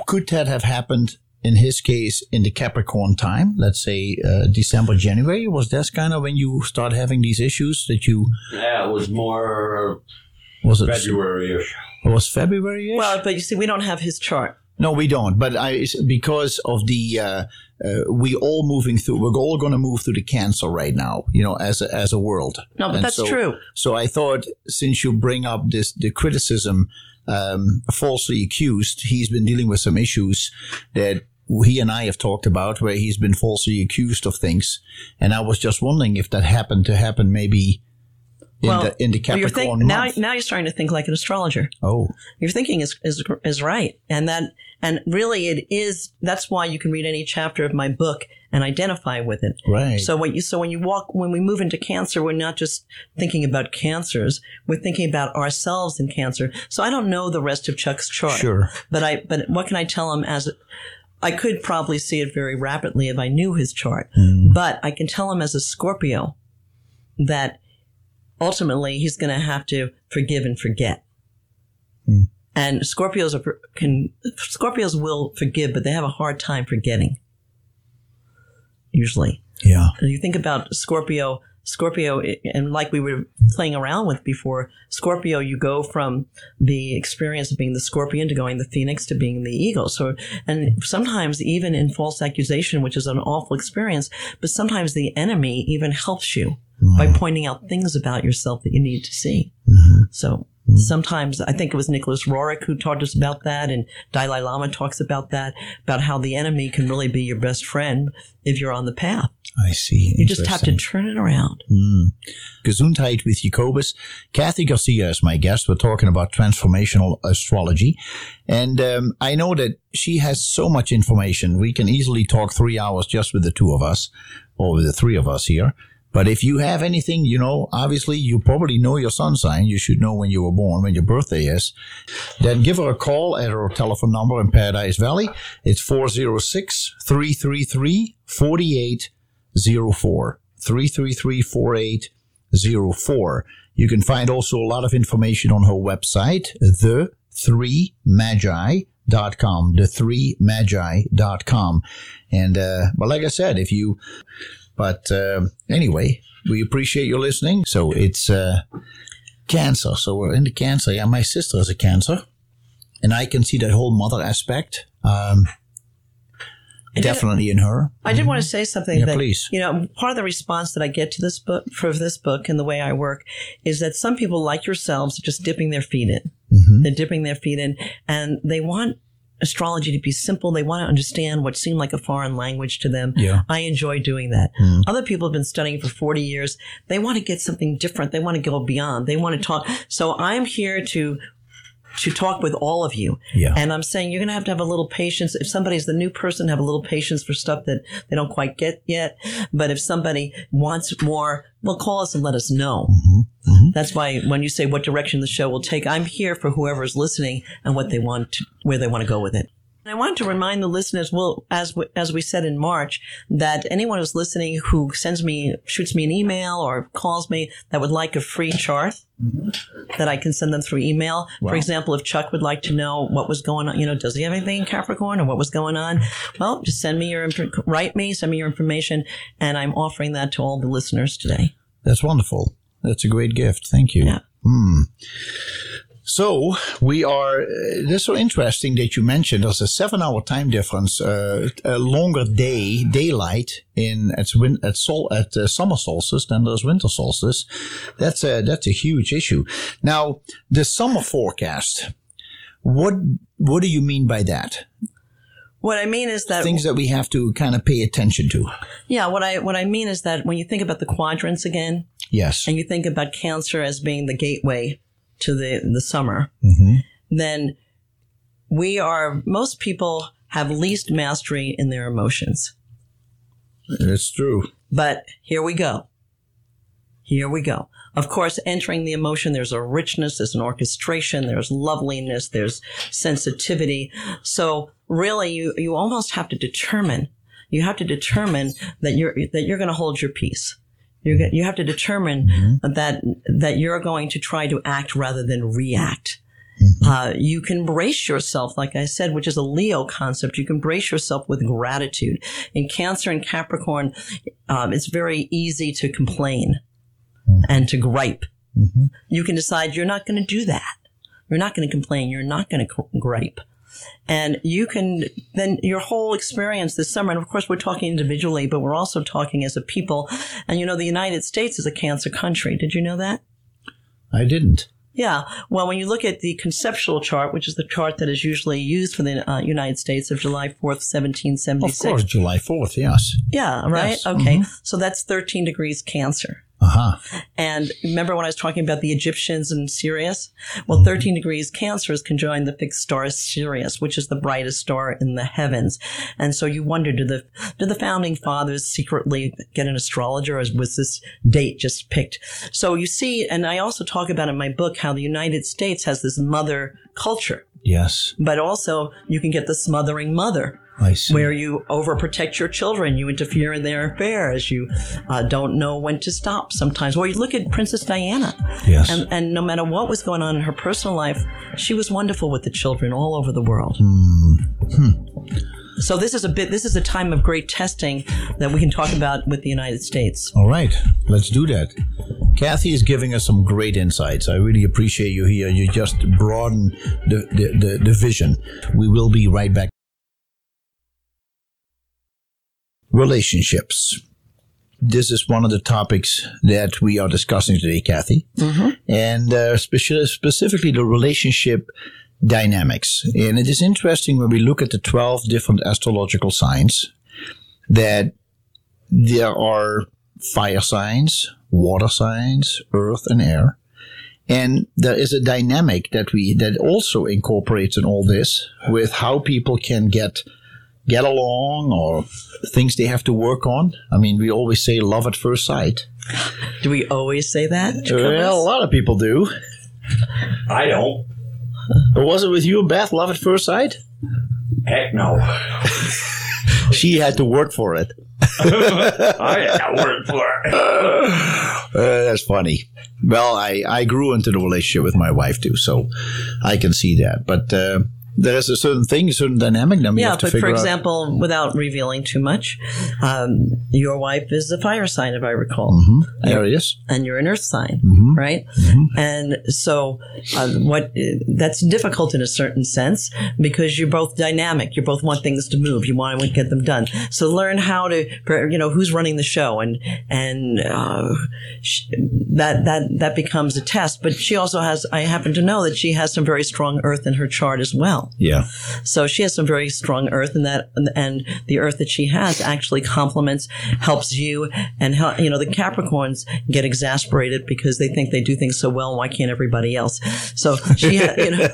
could that have happened in his case in the Capricorn time? Let's say uh, December, January. Was that kind of when you start having these issues that you Yeah, it was more was it February-ish. It was February? Ish. Well but you see we don't have his chart No, we don't. But I, because of the, uh, uh, we all moving through, we're all going to move through the cancer right now, you know, as a, as a world. no but And that's so- true So I thought, since you bring up this, the criticism, um, falsely accused, he's been dealing with some issues that he and I have talked about where he's been falsely accused of things. And I was just wondering if that happened to happen maybe in well, the, in the Capricorn think, now, month. now you're starting to think like an astrologer oh, your thinking is, is is right and that and really it is that's why you can read any chapter of my book and identify with it right. so when you so when you walk when we move into cancer we're not just thinking about cancers we're thinking about ourselves in cancer so i don't know the rest of chuck's chart sure. but i but what can i tell him as i could probably see it very rapidly if i knew his chart Mm. but i can tell him as a scorpio that ultimately he's going to have to forgive and forget. Hmm. And Scorpios are, can Scorpios will forgive, but they have a hard time forgetting. Usually, Yeah. and you think about Scorpio. Scorpio, and like we were playing around with before, Scorpio, you go from the experience of being the scorpion to going the phoenix to being the eagle. So, and sometimes even in false accusation, which is an awful experience, but sometimes the enemy even helps you by mm-hmm. pointing out things about yourself that you need to see. Mm-hmm. So sometimes I think it was Nicholas Roerich who taught us about that, and Dalai Lama talks about that, about how the enemy can really be your best friend if you're on the path. I see. You just have to turn it around. Gesundheit with Jacobus. Kathy Garcia is my guest. We're talking about transformational astrology. And um, I know that she has so much information. We can easily talk three hours just with the two of us or with the three of us here. But if you have anything, you know, obviously you probably know your sun sign. You should know when you were born, when your birthday is. Then give her a call at her telephone number in Paradise Valley. It's 406 333 4804. 333 4804. You can find also a lot of information on her website, the3magi.com, the3magi.com. And, uh, well, like I said, if you, but, um anyway, we appreciate you listening. So it's, uh, cancer. So we're into cancer. Yeah, my sister is a cancer and I can see that whole mother aspect. Um, definitely in her. I did want to say something Yeah, that please. you know part of the response that I get to this book for this book and the way I work is that some people like yourselves are just dipping their feet in. Mm-hmm. They're dipping their feet in, and they want astrology to be simple. They want to understand what seemed like a foreign language to them. Yeah. I enjoy doing that. Mm-hmm. Other people have been studying for 40 years. They want to get something different. They want to go beyond. They want to talk. So I'm here to to talk with all of you. Yeah. And I'm saying you're going to have to have a little patience. If somebody's the new person, have a little patience for stuff that they don't quite get yet. But if somebody wants more, well, call us and let us know. Mm-hmm. Mm-hmm. That's why when you say what direction the show will take, I'm here for whoever's listening and what they want to, where they want to go with it. And I want to remind the listeners, well, as we, as we said in March, that anyone who's listening who sends me, shoots me an email or calls me that would like a free chart, that I can send them through email. For example, if Chuck would like to know what was going on, you know, does he have anything in Capricorn or what was going on? Well, just send me your, write me, send me your information, and I'm offering that to all the listeners today. That's wonderful. That's a great gift. Thank you. Yeah. Hmm. So we are. Uh, that's so interesting that you mentioned there's a seven-hour time difference, uh, a longer day, daylight in at win at sol at uh, summer solstice than there's winter solstice. That's a that's a huge issue. Now the summer forecast. What what do you mean by that? What I mean is that Things that we have to kind of pay attention to. yeah, what I what I mean is that when you think about the quadrants again, Yes. and you think about Cancer as being the gateway to the the summer, mm-hmm. then we are most people have least mastery in their emotions. It's true. But here we go. Here we go. Of course, entering the emotion, there's a richness, there's an orchestration, there's loveliness, there's sensitivity. So really, you, you almost have to determine, you have to determine that you're, that you're going to hold your peace. You're, you have to determine that, that you're going to try to act rather than react. Uh, you can brace yourself, like I said, which is a Leo concept. You can brace yourself with gratitude. In Cancer and Capricorn, um, it's very easy to complain and to gripe. You can decide you're not going to do that. You're not going to complain. You're not going to gripe. And you can then your whole experience this summer, and of course we're talking individually, but we're also talking as a people. And you know, the United States is a cancer country. Did you know that? I didn't. Yeah. Well, when you look at the conceptual chart, which is the chart that is usually used for the uh, United States of July 4th, 1776. Of 1776. course, July fourth. Yes. Yeah, right? Yes. Okay. So that's 13 degrees Cancer. Uh huh. And remember when I was talking about the Egyptians and Sirius? Well, 13 degrees Cancer is conjoined the fixed star Sirius, which is the brightest star in the heavens. And so you wonder, did the, did the founding fathers secretly get an astrologer or was this date just picked? So you see, and I also talk about in my book how the United States has this mother culture, Yes. but also you can get the smothering mother I see. where you overprotect your children, you interfere in their affairs, you uh, don't know when to stop sometimes. Or you look at Princess Diana, Yes. and, and no matter what was going on in her personal life, she was wonderful with the children all over the world. So this is a bit. This is a time of great testing that we can talk about with the United States. All right, let's do that. Kathy is giving us some great insights. I really appreciate you here. You just broaden the, the, the, the vision. We will be right back. Relationships. This is one of the topics that we are discussing today, Kathy, and uh, speci- specifically the relationship dynamics. And it is interesting when we look at the 12 different astrological signs that there are fire signs, water signs, earth and air. And there is a dynamic that we that also incorporates in all this with how people can get get along or things they have to work on. I mean, we always say love at first sight. Do we always say that? Well, a lot of people do. I don't. But was it with you and Beth, love at first sight? Heck no. She had to work for it. I had to work for it. Uh, that's funny. Well, I, I grew into the relationship with my wife too, so I can see that. But uh, there's a certain thing, a certain dynamic that we Yeah, have to but for figure out. example, without revealing too much, um, your wife is a fire sign, if I recall. There it is. and you're an earth sign, Mm-hmm. right? And so, uh, what that's difficult in a certain sense because you're both dynamic. You both want things to move. You want to get them done. So learn how to, you know, who's running the show, and and uh, sh- that that that becomes a test. But she also has. I happen to know that she has some very strong earth in her chart as well. Yeah. So she has some very strong earth, and that and the earth that she has actually complements, helps you, and hel- you know the Capricorns get exasperated because they think they do things so well. Why can't everybody else? So she, ha- you know,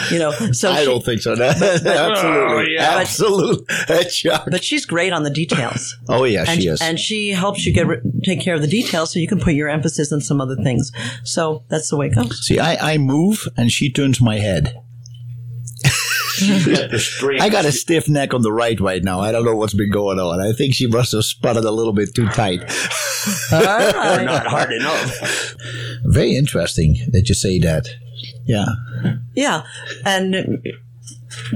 you know. So I she- don't think so. Absolutely. Oh, yeah. Absolute. That's shock. but she's great on the details. Oh, yeah, and, she is. and she helps you get take care of the details, so you can put your emphasis on some other things. So that's the way it goes. See, I, I move and she turns my head. Got the strength. I got a stiff neck on the right right now. I don't know what's been going on. I think she must have spun it a little bit too tight. Not hard enough. Very interesting that you say that. Yeah. Yeah, and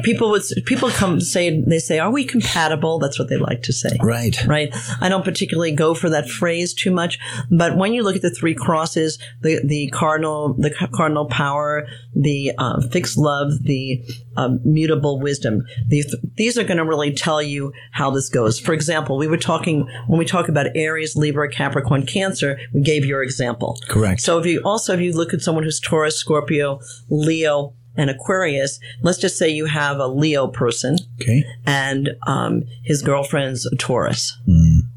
people would people come say they say, "Are we compatible?" That's what they like to say. Right. Right. I don't particularly go for that phrase too much, but when you look at the three crosses, the the cardinal, the cardinal power, the uh, fixed love, the um, mutable wisdom, these these are going to really tell you how this goes. For example, we were talking when we talk about Aries, Libra, Capricorn, Cancer. We gave your example. Correct. So if you also if you look at someone who's Taurus, Scorpio, Leo. And Aquarius, let's just say you have a Leo person Okay. and um, his girlfriend's a Taurus,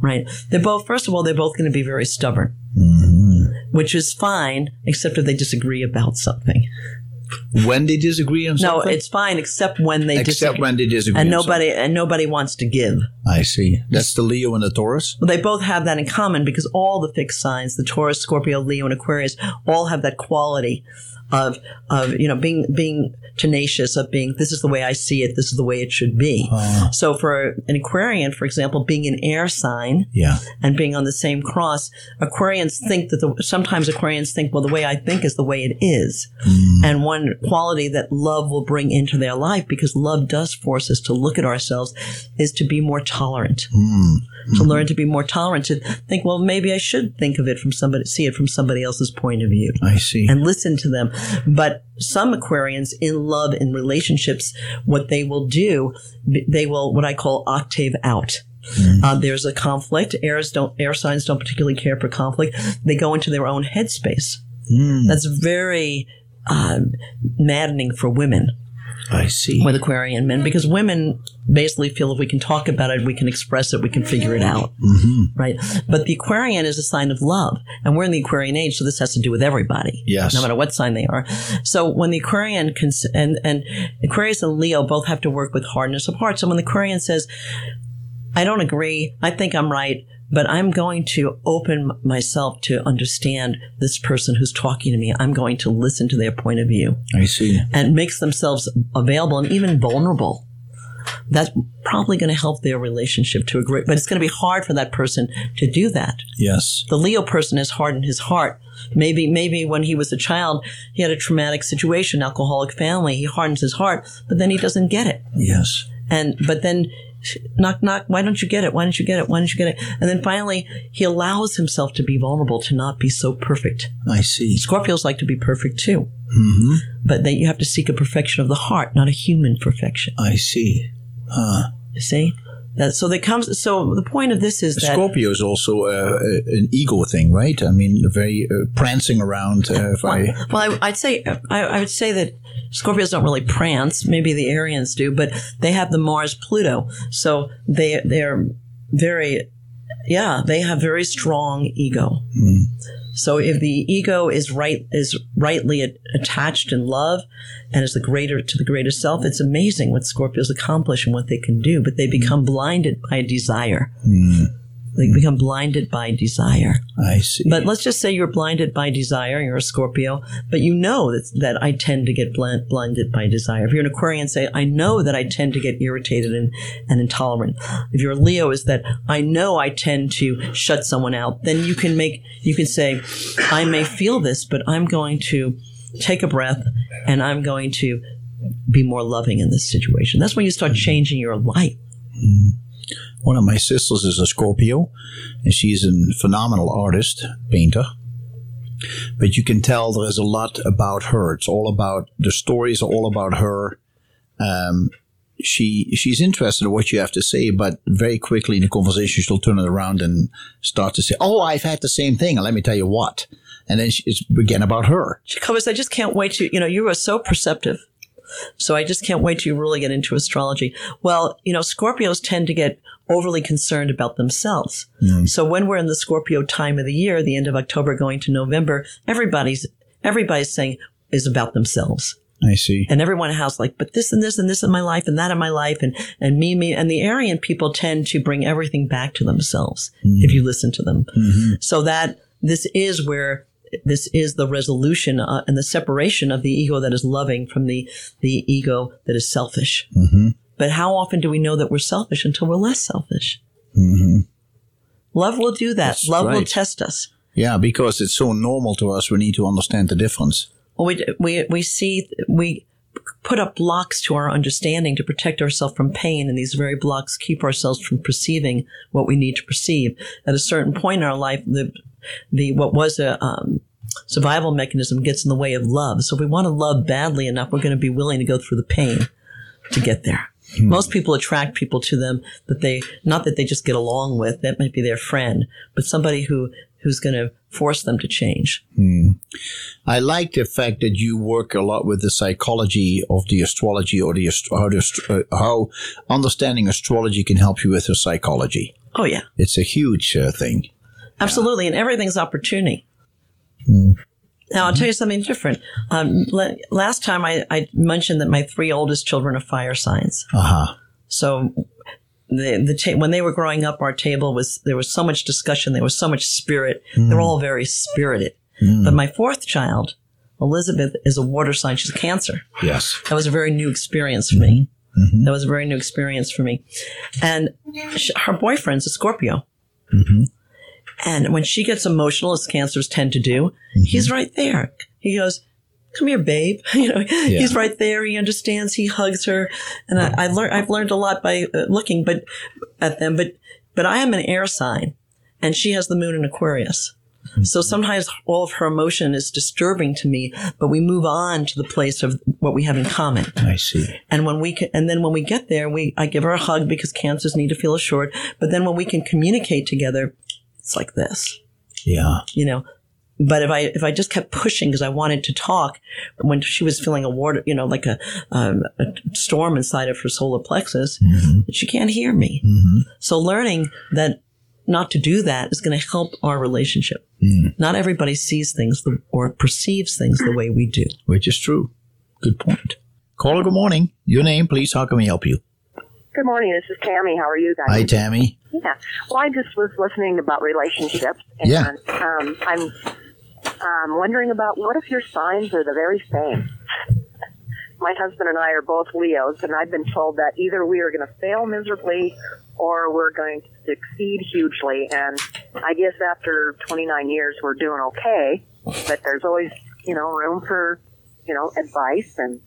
right? They're both, first of all, they're both going to be very stubborn, which is fine, except if they disagree about something. When they disagree on something? No, it's fine, except when they except disagree. when they disagree. and nobody and nobody wants to give. I see. That's the Leo and the Taurus. Well, they both have that in common because all the fixed signs, the Taurus, Scorpio, Leo, and Aquarius, all have that quality of of you know being being tenacious of being this is the way I see it, this is the way it should be. Uh-huh. So for an Aquarian, for example, being an air sign Yeah. and being on the same cross, Aquarians think that the sometimes Aquarians think, well, the way I think is the way it is. Mm. And one quality that love will bring into their life, because love does force us to look at ourselves, is to be more tolerant. Mm. To learn to be more tolerant, to think, well, maybe I should think of it from somebody, see it from somebody else's point of view I see. and listen to them. But some Aquarians in love in relationships, what they will do, they will what I call octave out. Uh, there's a conflict. Airs don't, air signs don't particularly care for conflict. They go into their own headspace. That's very um, maddening for women I see. with Aquarian men because women basically feel if we can talk about it, we can express it, we can figure it out. Mm-hmm. Right. But the Aquarian is a sign of love. And we're in the Aquarian age, so this has to do with everybody. Yes. No matter what sign they are. So when the Aquarian cons- and, and Aquarius and Leo both have to work with hardness of heart. So when the Aquarian says, I don't agree, I think I'm right, but I'm going to open myself to understand this person who's talking to me. I'm going to listen to their point of view I see. and makes themselves available and even vulnerable. That's probably going to help their relationship to a great, but it's going to be hard for that person to do that. Yes. The Leo person has hardened his heart. Maybe, maybe when he was a child, he had a traumatic situation, alcoholic family. He hardens his heart, but then he doesn't get it. Yes. And, but then knock, knock, why don't you get it? Why don't you get it? Why don't you get it? And then finally, he allows himself to be vulnerable, to not be so perfect. I see. Scorpios like to be perfect too. Hmm. But that you have to seek a perfection of the heart, not a human perfection. I see. You see? That, so that comes. So the point of this is that Scorpio is also uh, uh, an ego thing, right? I mean, very uh, prancing around. Uh, if I, Well, I, I'd say I, I would say that Scorpios don't really prance. Maybe the Arians do, but they have the Mars Pluto, so they they're very yeah they have very strong ego. Mm. So if the ego is right is rightly attached in love and is the greater to the greater self, it's amazing what Scorpios accomplish and what they can do. But they mm. become blinded by desire. Mm. They become blinded by desire. I see. But let's just say you're blinded by desire, you're a Scorpio, but you know that, that I tend to get blind, blinded by desire. If you're an Aquarian, say, I know that I tend to get irritated and, and intolerant. If you're a Leo, is that I know I tend to shut someone out. Then you can make, you can say, I may feel this, but I'm going to take a breath and I'm going to be more loving in this situation. That's when you start changing your life. Mm-hmm. One of my sisters is a Scorpio, and she's a phenomenal artist, painter. But you can tell there is a lot about her. It's all about the stories are all about her. Um, she she's interested in what you have to say, but very quickly in the conversation she'll turn it around and start to say, "Oh, I've had the same thing, and let me tell you what." And then she, it's again about her. She covers, I just can't wait to, you know, you are so perceptive. So I just can't wait to really get into astrology. Well, you know, Scorpios tend to get overly concerned about themselves. Hmm. So when we're in the Scorpio time of the year, the end of October going to November, everybody's, everybody's saying is about themselves. I see. And everyone has like, but this and this and this in my life and that in my life and, and me, me. And the Arian people tend to bring everything back to themselves if hmm. you listen to them. Mm-hmm. So that this is where this is the resolution uh, and the separation of the ego that is loving from the the ego that is selfish. Mm-hmm. But how often do we know that we're selfish until we're less selfish? Mm-hmm. Love will do that. That's Love will test us. Yeah, because it's so normal to us, we need to understand the difference. Well, we, we, we see, we put up blocks to our understanding to protect ourselves from pain. And these very blocks keep ourselves from perceiving what we need to perceive. At a certain point in our life, the, the, what was a, um, survival mechanism gets in the way of love. So if we want to love badly enough, we're going to be willing to go through the pain to get there. Most people attract people to them that they, not that they just get along with. That might be their friend, but somebody who, who's going to force them to change. I like the fact that you work a lot with the psychology of the astrology or the ast- how, the, ast- uh, how understanding astrology can help you with your psychology. Oh yeah. It's a huge uh, thing. Absolutely, and everything's opportunity. Hmm. Now, I'll tell you something different. Um, la- last time I, I mentioned that my three oldest children are fire signs. Uh huh. So the the ta- when they were growing up, our table was there was so much discussion, there was so much spirit. They're all hmm. very spirited. Hmm. But my fourth child, Elizabeth, is a water sign. She's a Cancer. Yes. That was a very new experience for me. Mm-hmm. Mm-hmm. That was a very new experience for me. And sh her boyfriend's a Scorpio. Mm-hmm. And when she gets emotional, as cancers tend to do, he's right there. He goes, "Come here, babe." You know, he's right there. He understands. He hugs her, and I, I learned. I've learned a lot by uh, looking, but at them. But but I am an air sign, and she has the moon in Aquarius. So sometimes all of her emotion is disturbing to me, but we move on to the place of what we have in common. I see. And when we can, and then when we get there, we, I give her a hug because cancers need to feel assured. But then when we can communicate together, it's like this, Yeah. you know. But if I, if I just kept pushing because I wanted to talk when she was feeling a water, you know, like a, um, a storm inside of her solar plexus, mm-hmm. she can't hear me. Mm-hmm. So learning that not to do that is going to help our relationship. Mm. Not everybody sees things the, or perceives things the way we do. Which is true. Good point. Caller, good morning. Your name, please. How can we help you? Good morning. This is Tammy. How are you guys? Hi, Tammy. Yeah. Well, I just was listening about relationships, and Yeah. um, I'm um, wondering about what if your signs are the very same? My husband and I are both Leos, and I've been told that either we are going to fail miserably or we're going to succeed hugely. And I guess after 29 years, we're doing okay, but there's always, you know, room for, you know, advice and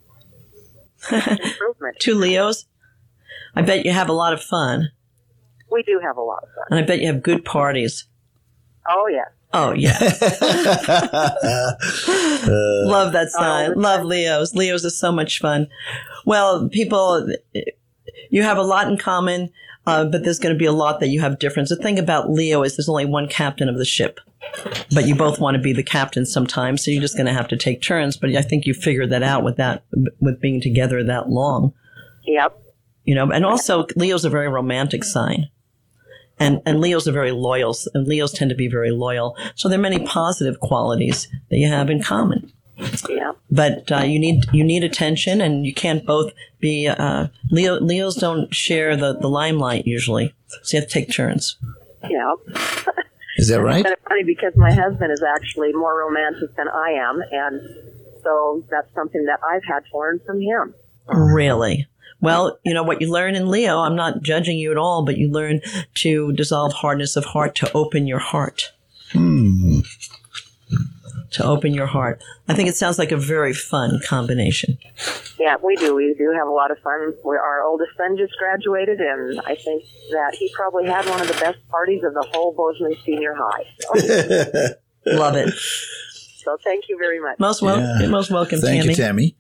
improvement. Two Leos. I bet you have a lot of fun. We do have a lot of fun. And I bet you have good parties. Oh, yeah. Oh, yeah. Love that sign. Love Leos. Leos is so much fun. Well, people, you have a lot in common, uh, but there's going to be a lot that you have difference. The thing about Leo is there's only one captain of the ship, but you both want to be the captain sometimes, so you're just going to have to take turns. But I think you figured that out with that, with being together that long. Yep. You know and also leo's a very romantic sign and and leos are very loyal and leos tend to be very loyal so there are many positive qualities that you have in common Yeah. but uh, you need you need attention and you can't both be uh, leo leos don't share the the limelight usually so you have to take turns Yeah. Is that right? But it's funny because my husband is actually more romantic than I am, and so that's something that I've had to learn from him. really well, you know what you learn in Leo. I'm not judging you at all, but you learn to dissolve hardness of heart to open your heart. Hmm. To open your heart. I think it sounds like a very fun combination. Yeah, we do. We do have a lot of fun. we our oldest son just graduated, and I think that he probably had one of the best parties of the whole Bozeman Senior High. So, Love it. so thank you very much. Most welcome. Yeah. Most welcome, Thank Tammy. you, Tammy.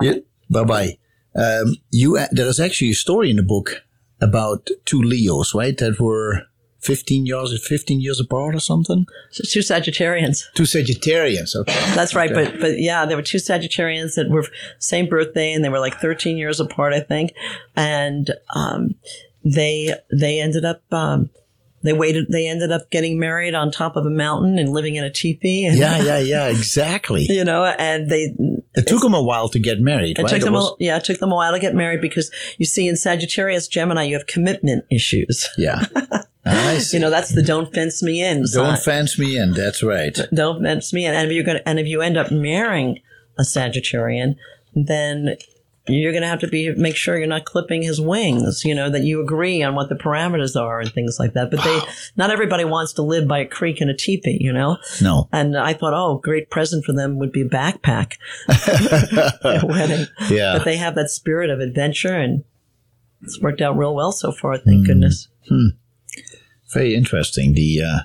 Yeah, bye bye. Um, you uh, there is actually a story in the book about two Leos, right? That were fifteen years fifteen years apart or something. So two Sagittarians. Two Sagittarians. Okay. That's right. Okay. But but yeah, there were two Sagittarians that were same birthday, and they were like 13 years apart, I think. And um, they they ended up. Um, they waited. They ended up getting married on top of a mountain and living in a teepee. And, Yeah, yeah, yeah. Exactly. You know, and they It took them a while to get married. It right? took them, was- a, yeah, it took them a while to get married because you see, in Sagittarius, Gemini, you have commitment issues. yeah. I see. You know, that's the don't fence me in. sign. Don't fence me in. That's right. don't fence me in. And if you're going and if you end up marrying a Sagittarian, then you're going to have to be make sure you're not clipping his wings. You know that you agree on what the parameters are and things like that. But they, not everybody wants to live by a creek and a teepee. You know. No. And I thought, oh, great present for them would be a backpack wedding. Yeah. But they have that spirit of adventure, and it's worked out real well so far. Thank goodness. hmm. Very interesting. The uh,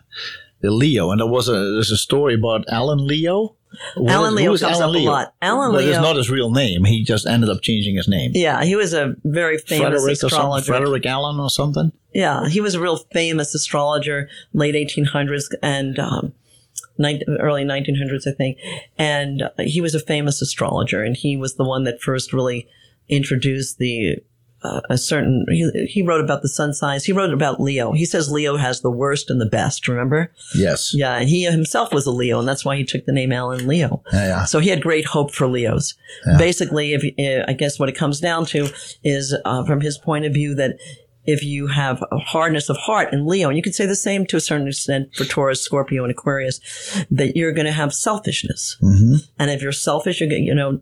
the Leo, and there was a there's a story about Alan Leo. What Alan is- Leo comes Alan up a lot. Alan but it's not his real name. He just ended up changing his name. Yeah, he was a very famous Frederick astrologer. Frederick Allan or something. Yeah, he was a real famous astrologer, late 1800s and um, early 1900s, I think. And uh, he was a famous astrologer, and he was the one that first really introduced the uh, a certain. He, he wrote about the sun signs. He wrote about Leo. He says Leo has the worst and the best. Remember? Yes. Yeah, and he himself was a Leo, and that's why he took the name Alan Leo. Yeah, yeah. So he had great hope for Leos. Basically, if uh, I guess what it comes down to is, uh, from his point of view, that if you have a hardness of heart in Leo, and you could say the same to a certain extent for Taurus, Scorpio, and Aquarius, that you're going to have selfishness. And if you're selfish, you're going, you know,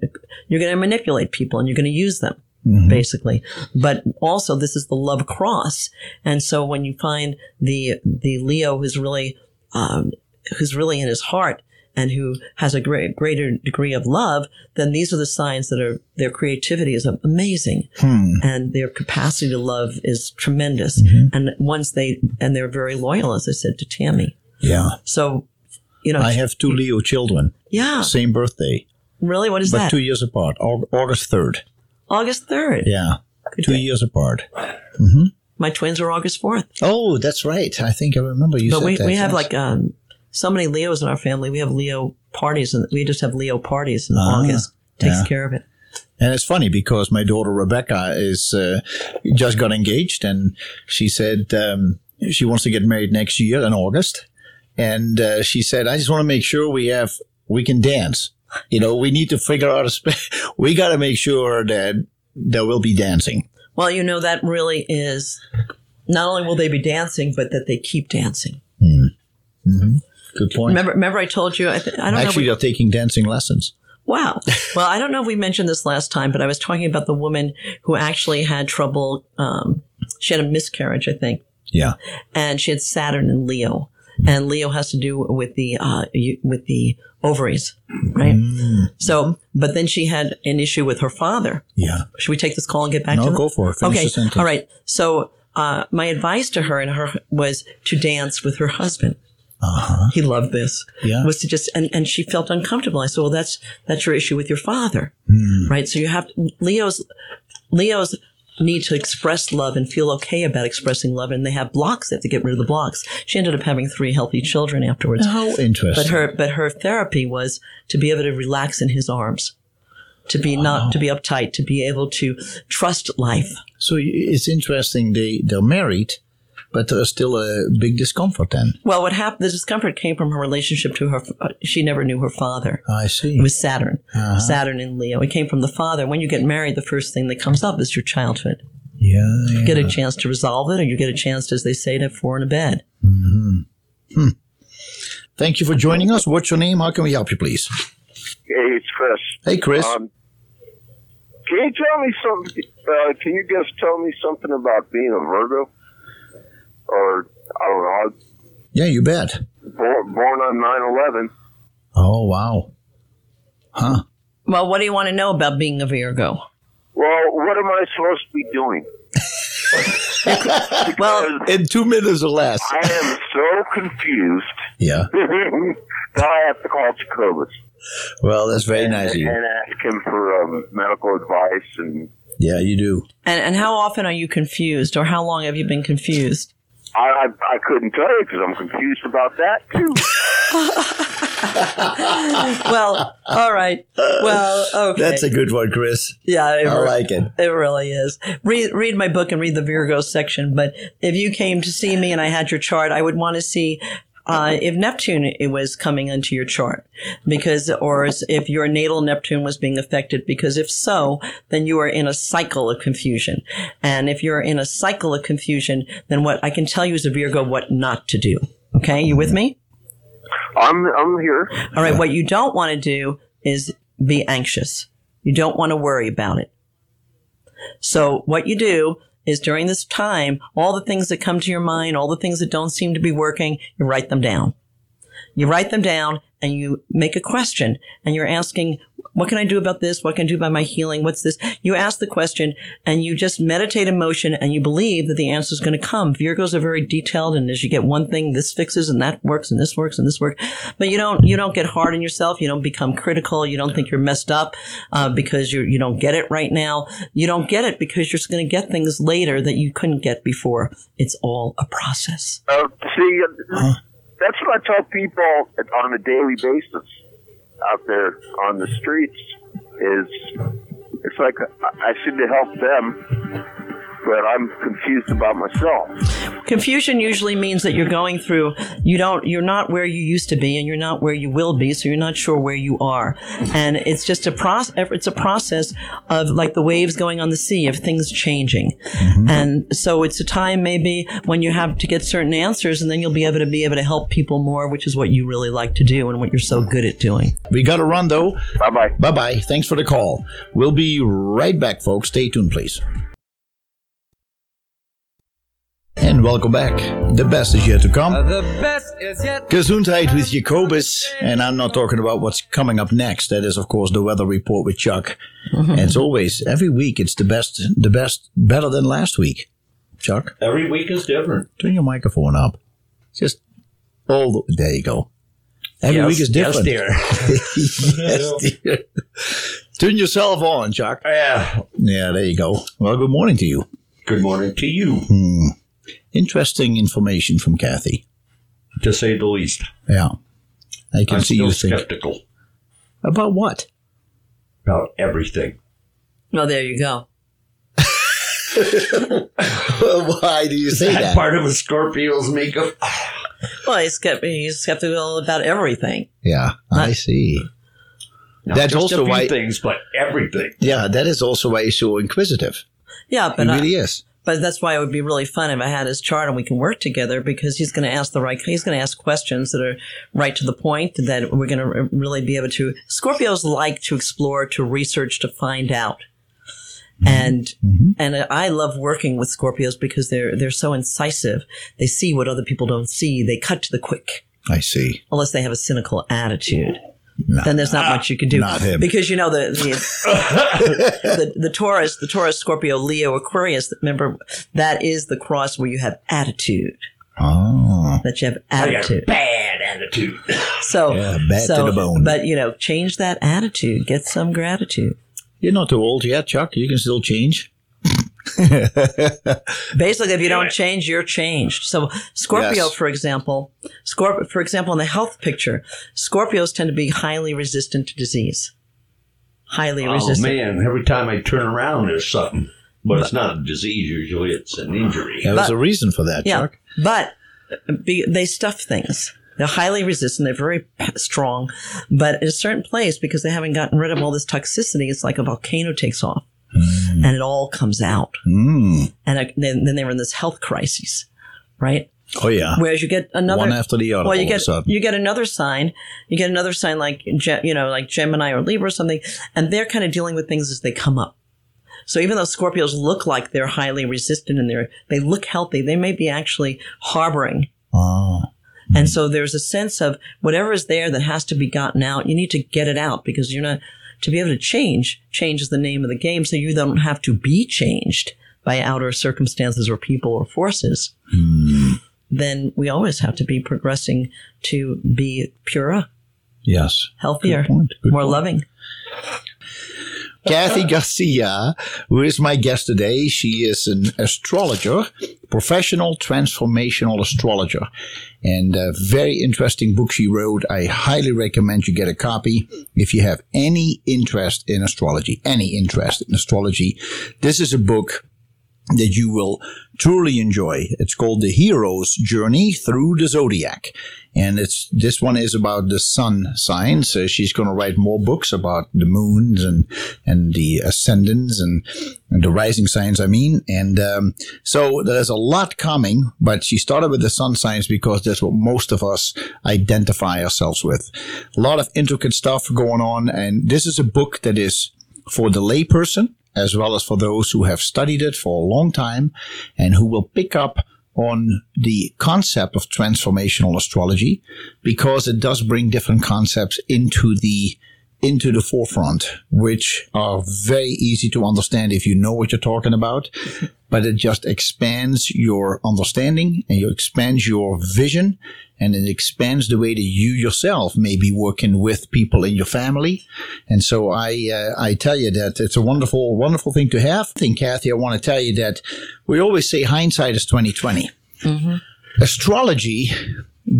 you're going to manipulate people and you're going to use them. Mm-hmm. Basically, but also this is the love cross, and so when you find the the Leo who's really um, who's really in his heart and who has a great, greater degree of love, then these are the signs that are their creativity is amazing hmm. and their capacity to love is tremendous. Mm-hmm. And once they and they're very loyal, as I said to Tammy. Yeah. So, you know, I have two Leo children, yeah, same birthday, really, what is but that? two years apart. August third. August third. Yeah. Two day. years apart. My twins are August fourth. Oh, that's right. I think I remember you But said we, that. we have like um, so many Leos in our family. We have Leo parties, and we just have Leo parties in Ah, August. Takes yeah. care of it. And it's funny because my daughter Rebecca is uh, just got engaged, and she said um, she wants to get married next year in August. And uh, she said, "I just want to make sure we have we can dance. You know, we need to figure out a space. we got to make sure that there will be dancing." Well, you know, that really is not only will they be dancing, but that they keep dancing. Good point. Remember, remember I told you, I, th- I don't Actually, know. they're taking dancing lessons. Wow. Well, I don't know if we mentioned this last time, but I was talking about the woman who actually had trouble. Um, she had a miscarriage, I think, Yeah. and she had Saturn in Leo. And Leo has to do with the uh, with the ovaries, right? Mm. So, but then she had an issue with her father. Yeah. Should we take this call and get back No, to them? go for it. Finish okay. All right. So, uh, my advice to her and her was to dance with her husband. Uh-huh. He loved this. Yeah. Was to just and, and she felt uncomfortable. I said, well, that's that's your issue with your father, Hmm. right? So you have Leo's Leo's need to express love and feel okay about expressing love, and they have blocks. They have to get rid of the blocks. She ended up having three healthy children afterwards. How interesting. But her but her therapy was to be able to relax in his arms, to be not to be uptight, to be able to trust life. so it's interesting. They they're married, but there's still a big discomfort. Then Well, what happened? The discomfort came from her relationship to her. Uh, she never knew her father. I see. It was Saturn, Uh-huh. Saturn in Leo. It came from the father. When you get married, the first thing that comes up is your childhood. yeah, yeah. You get a chance to resolve it, or you get a chance, as they say, to have four in a bed. Hmm. Hmm. Thank you for joining us. What's your name? How can we help you, please? Hey, it's Chris. Hey, Chris. Um, can you tell me something? Uh, can you guys tell me something about being a Virgo? Or I don't know. yeah, you bet. Born, born on nine eleven. Oh, wow. Huh? Well, what do you want to know about being a Virgo? Well, what am I supposed to be doing? Well, In two minutes or less. I am so confused Yeah. that I have to call Jacobus Well, that's very nice of you. and ask him for um, medical advice. And Yeah, you do. and and how often are you confused, or how long have you been confused? I, I, I couldn't tell you because I'm confused about that too. Well, all right. Well, okay. That's a good one, Chris. yeah. It, I re- like it. It really is. Read read my book and read the Virgo section. But if you came to see me and I had your chart, I would want to see uh, if Neptune it was coming into your chart, because or if your natal Neptune was being affected, because if so, then you are in a cycle of confusion, and if you're in a cycle of confusion, then what I can tell you as a Virgo what not to do. Okay, you with me? I'm I'm here. All right, what you don't want to do is be anxious. You don't want to worry about it. So what you do is during this time, all the things that come to your mind, all the things that don't seem to be working, you write them down. You write them down and you make a question and you're asking, what can I do about this? What can I do about my healing? What's this? You ask the question and you just meditate in motion and you believe that the answer is going to come. Virgos are very detailed and as you get one thing, this fixes and that works and this works and this works. But you don't, you don't get hard on yourself. You don't become critical. You don't think you're messed up, uh, because you you don't get it right now. You don't get it because you're just going to get things later that you couldn't get before. It's all a process. Uh, see, uh, that's what I tell people on a daily basis out there on the streets. Is it's like I I seem to help them, but I'm confused about myself. Confusion usually means that you're going through, you don't, you're not where you used to be and you're not where you will be. So you're not sure where you are. And it's just a process, it's a process of like the waves going on the sea of things changing. Mm-hmm. And so it's a time maybe when you have to get certain answers and then you'll be able to be able to help people more, which is what you really like to do and what you're so good at doing. We got to run though. Bye bye. Bye bye. Thanks for the call. We'll be right back, folks. Stay tuned, please. And welcome back. The best is yet to come. The best is yet. Gesundheit with Jacobus. And I'm not talking about what's coming up next. That is, of course, the weather report with Chuck. And it's always, every week, it's the best, the best, better than last week. Chuck, Every week is different. turn your microphone up. Just all the, there you go. Every week is different. yes, dear. Turn yourself on, Chuck. Yeah. Yeah, there you go. Well, good morning to you. Good morning to you, Hmm. Interesting information from Kathy. to say the least. Yeah. I can I'm see still you think. skeptical About what? about everything. Well, there you go. Why do you say That that? part of a Scorpio's makeup. Well, he's, skept- he's skeptical about everything. Yeah, I see. Not That's just also a few why- things, but everything. Yeah, that is also why he's so inquisitive. Yeah, He but I, really is. But that's why it would be really fun if I had his chart and we can work together because he's going to ask the right, he's going to ask questions that are right to the point that we're going to really be able to. Scorpios like to explore, to research, to find out. Mm-hmm. And, mm-hmm. and I love working with Scorpios because they're, they're so incisive. They see what other people don't see. They cut to the quick I see. unless they have a cynical attitude. No. Then there's not much you can do. Not him. Because you know the the, the the Taurus, the Taurus, Scorpio, Leo, Aquarius. Remember that is the cross where you have attitude. Oh, That you have I got attitude. bad attitude. So Yeah, bad to so, the bone. But you know, change that attitude. Get some gratitude. you're not too old yet, Chuck. You can still change. Basically, if you don't change, you're changed. So Scorpio, Yes. for example, Scorpio, for example, in the health picture, Scorpios tend to be highly resistant to disease. Highly Oh resistant. man! Every time I turn around, there's something. But it's not a disease. Usually, it's an injury. There's But- a reason for that, Yeah, Chuck. but be, they stuff things. They're highly resistant. They're very strong, but at a certain place, because they haven't gotten rid of all this toxicity, it's like a volcano takes off, and it all comes out, Mm. and uh, then, then they were in this health crisis, right? Oh yeah. Whereas you get another One after the other. well, you get of a sudden. you get another sign. You get another sign like you know, like Gemini or Libra or something, and they're kind of dealing with things as they come up. So even though Scorpios look like they're highly resistant and they're they look healthy, they may be actually harboring. Oh. And so there's a sense of whatever is there that has to be gotten out. You need to get it out because you're not to be able to change. Change is the name of the game, so you don't have to be changed by outer circumstances or people or forces. Hmm. Then we always have to be progressing to be purer, Yes. healthier, Good point. Good more point. loving. Kathy Garcia, who is my guest today. She is an astrologer, professional transformational astrologer, and a very interesting book she wrote. I highly recommend you get a copy if you have any interest in astrology, any interest in astrology. This is a book that you will truly enjoy. It's called The Hero's Journey Through the Zodiac. And it's, this one is about the sun signs. So she's going to write more books about the moons and, and the ascendants and, and the rising signs, I mean. And, um, so there's a lot coming, but she started with the sun signs because that's what most of us identify ourselves with. A lot of intricate stuff going on. And this is a book that is for the layperson as well as for those who have studied it for a long time and who will pick up on the concept of transformational astrology because it does bring different concepts into the into the forefront, which are very easy to understand if you know what you're talking about. But it just expands your understanding and you expands your vision and it expands the way that you yourself may be working with people in your family. And so I, uh, I tell you that it's a wonderful, wonderful thing to have. I think, Kathy, I want to tell you that we always say hindsight is 2020. Astrology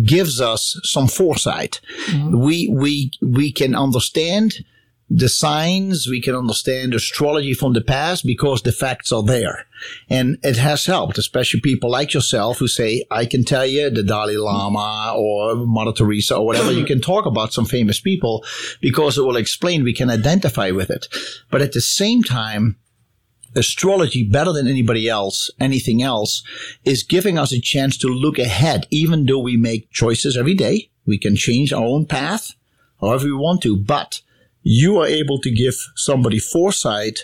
gives us some foresight. Mm-hmm. We, we, we can understand the signs, we can understand astrology from the past because the facts are there. And it has helped, especially people like yourself who say, I can tell you the Dalai Lama or Mother Teresa or whatever. you can talk about some famous people because it will explain, we can identify with it. But at the same time, astrology better than anybody else, anything else, is giving us a chance to look ahead, even though we make choices every day. We can change our own path however we want to, but you are able to give somebody foresight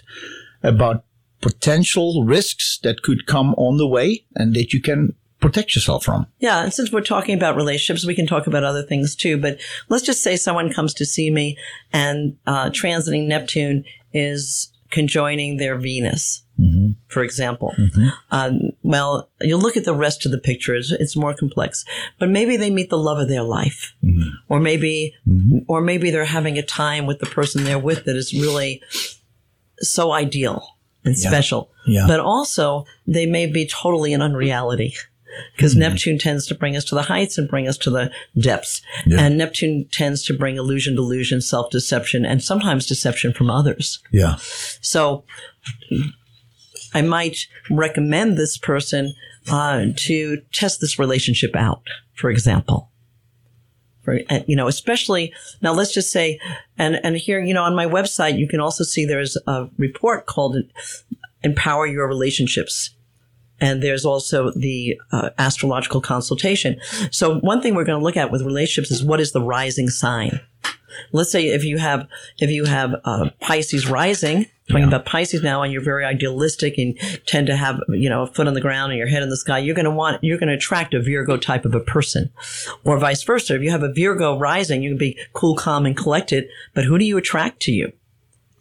about potential risks that could come on the way and that you can protect yourself from. Yeah, and since we're talking about relationships, we can talk about other things too. But let's just say someone comes to see me and uh, transiting Neptune is conjoining their Venus, mm-hmm. for example. Mm-hmm. Um, well, you look at the rest of the picture; it's, it's more complex. But maybe they meet the love of their life, mm-hmm. or maybe, or maybe they're having a time with the person they're with that is really so ideal and Yeah. special. Yeah. But also, they may be totally in unreality because Neptune tends to bring us to the heights and bring us to the depths. And Neptune tends to bring illusion, delusion, self deception, and sometimes deception from others. Yeah. So I might recommend this person uh, to test this relationship out, for example. For, you know, especially now, let's just say, and, and here, you know, on my website, you can also see there's a report called Empower Your Relationships. And there's also the uh, astrological consultation. So one thing we're going to look at with relationships is what is the rising sign? let's say if you have if you have uh, Pisces rising, talking about Pisces now, and you're very idealistic and tend to have you know a foot on the ground and your head in the sky, you're going to want you're going to attract a Virgo type of a person, or vice versa. If you have a Virgo rising, you can be cool, calm, and collected. But who do you attract to you?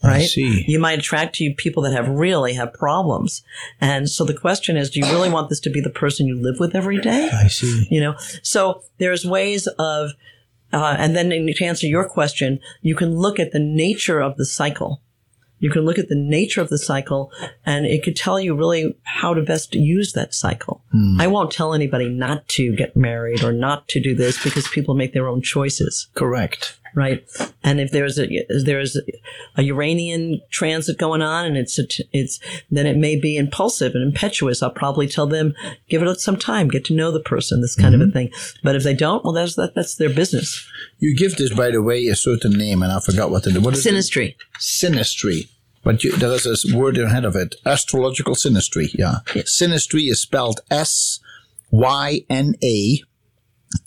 Right. You might attract to you people that have really have problems. And so the question is, do you really want this to be the person you live with every day? I see. you know so there's ways of uh, and then to answer your question you can look at the nature of the cycle you can look at the nature of the cycle and it could tell you really how to best use that cycle i won't tell anybody not to get married or not to do this because people make their own choices Correct. Right? And if there's a if there's a Uranian transit going on, and it's a, it's then it may be impulsive and impetuous. I'll probably tell them give it some time, get to know the person, this kind of a mm-hmm. thing. But if they don't, well, that's that, that's their business. You give this, by the way, a certain name, and I forgot what it what is it? Synastry. Synastry. But you, there is a word ahead of it. Astrological synastry. Yeah. Synastry is spelled S Y N A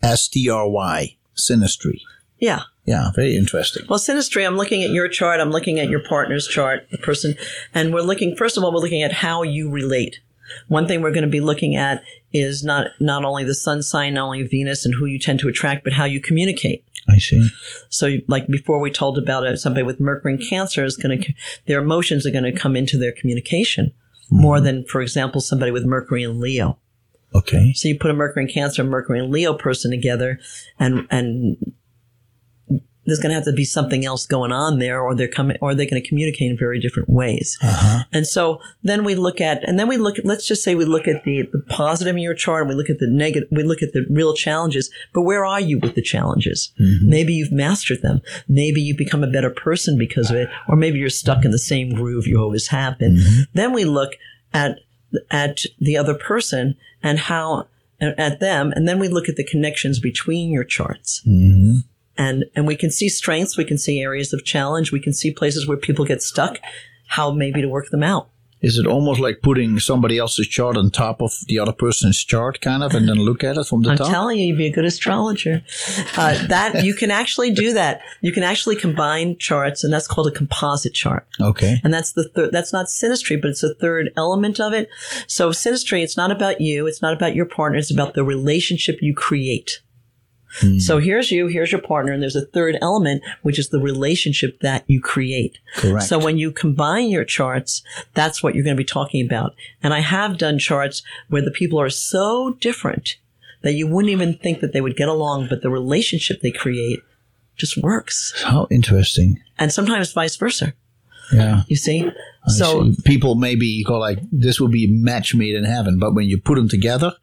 S T R Y. Synastry. Yeah. Yeah. Very interesting. Well, synastry, I'm looking at your chart. I'm looking at your partner's chart, the person, and we're looking, first of all, we're looking at how you relate. One thing we're going to be looking at is not, not only the sun sign, not only Venus and who you tend to attract, but how you communicate. I see. So, like before, we told about it, somebody with Mercury and Cancer is going to, their emotions are going to come into their communication mm-hmm. more than, for example, somebody with Mercury and Leo. Okay. So you put a Mercury and Cancer, Mercury and Leo person together, and and there's going to have to be something else going on there, or they're coming, or they're going to communicate in very different ways. Uh-huh. And so then we look at, and then we look. Let's just say we look at the the positive in your chart, and we look at the negative. We look at the real challenges. But where are you with the challenges? Mm-hmm. Maybe you've mastered them. Maybe you've become a better person because of it, or maybe you're stuck in the same groove you always have been. Mm-hmm. Then we look at at the other person and how at them, and then we look at the connections between your charts. Mm-hmm. And and we can see strengths, we can see areas of challenge, we can see places where people get stuck, how maybe to work them out. Is it almost like putting somebody else's chart on top of the other person's chart, kind of, and then look at it from the top? I'm telling you, you'd be a good astrologer. Uh, that you can actually do that. You can actually combine charts, and that's called a composite chart. okay. And that's the third, that's not synastry, but it's the third element of it. So synastry, it's not about you. It's not about your partner. It's about the relationship you create. Mm-hmm. So here's you, here's your partner, and there's a third element, which is the relationship that you create. Correct. So when you combine your charts, that's what you're going to be talking about. And I have done charts where the people are so different that you wouldn't even think that they would get along, but the relationship they create just works. How interesting. And sometimes vice versa. Yeah. You see? I so see. people maybe go like, this will be match made in heaven, but when you put them together,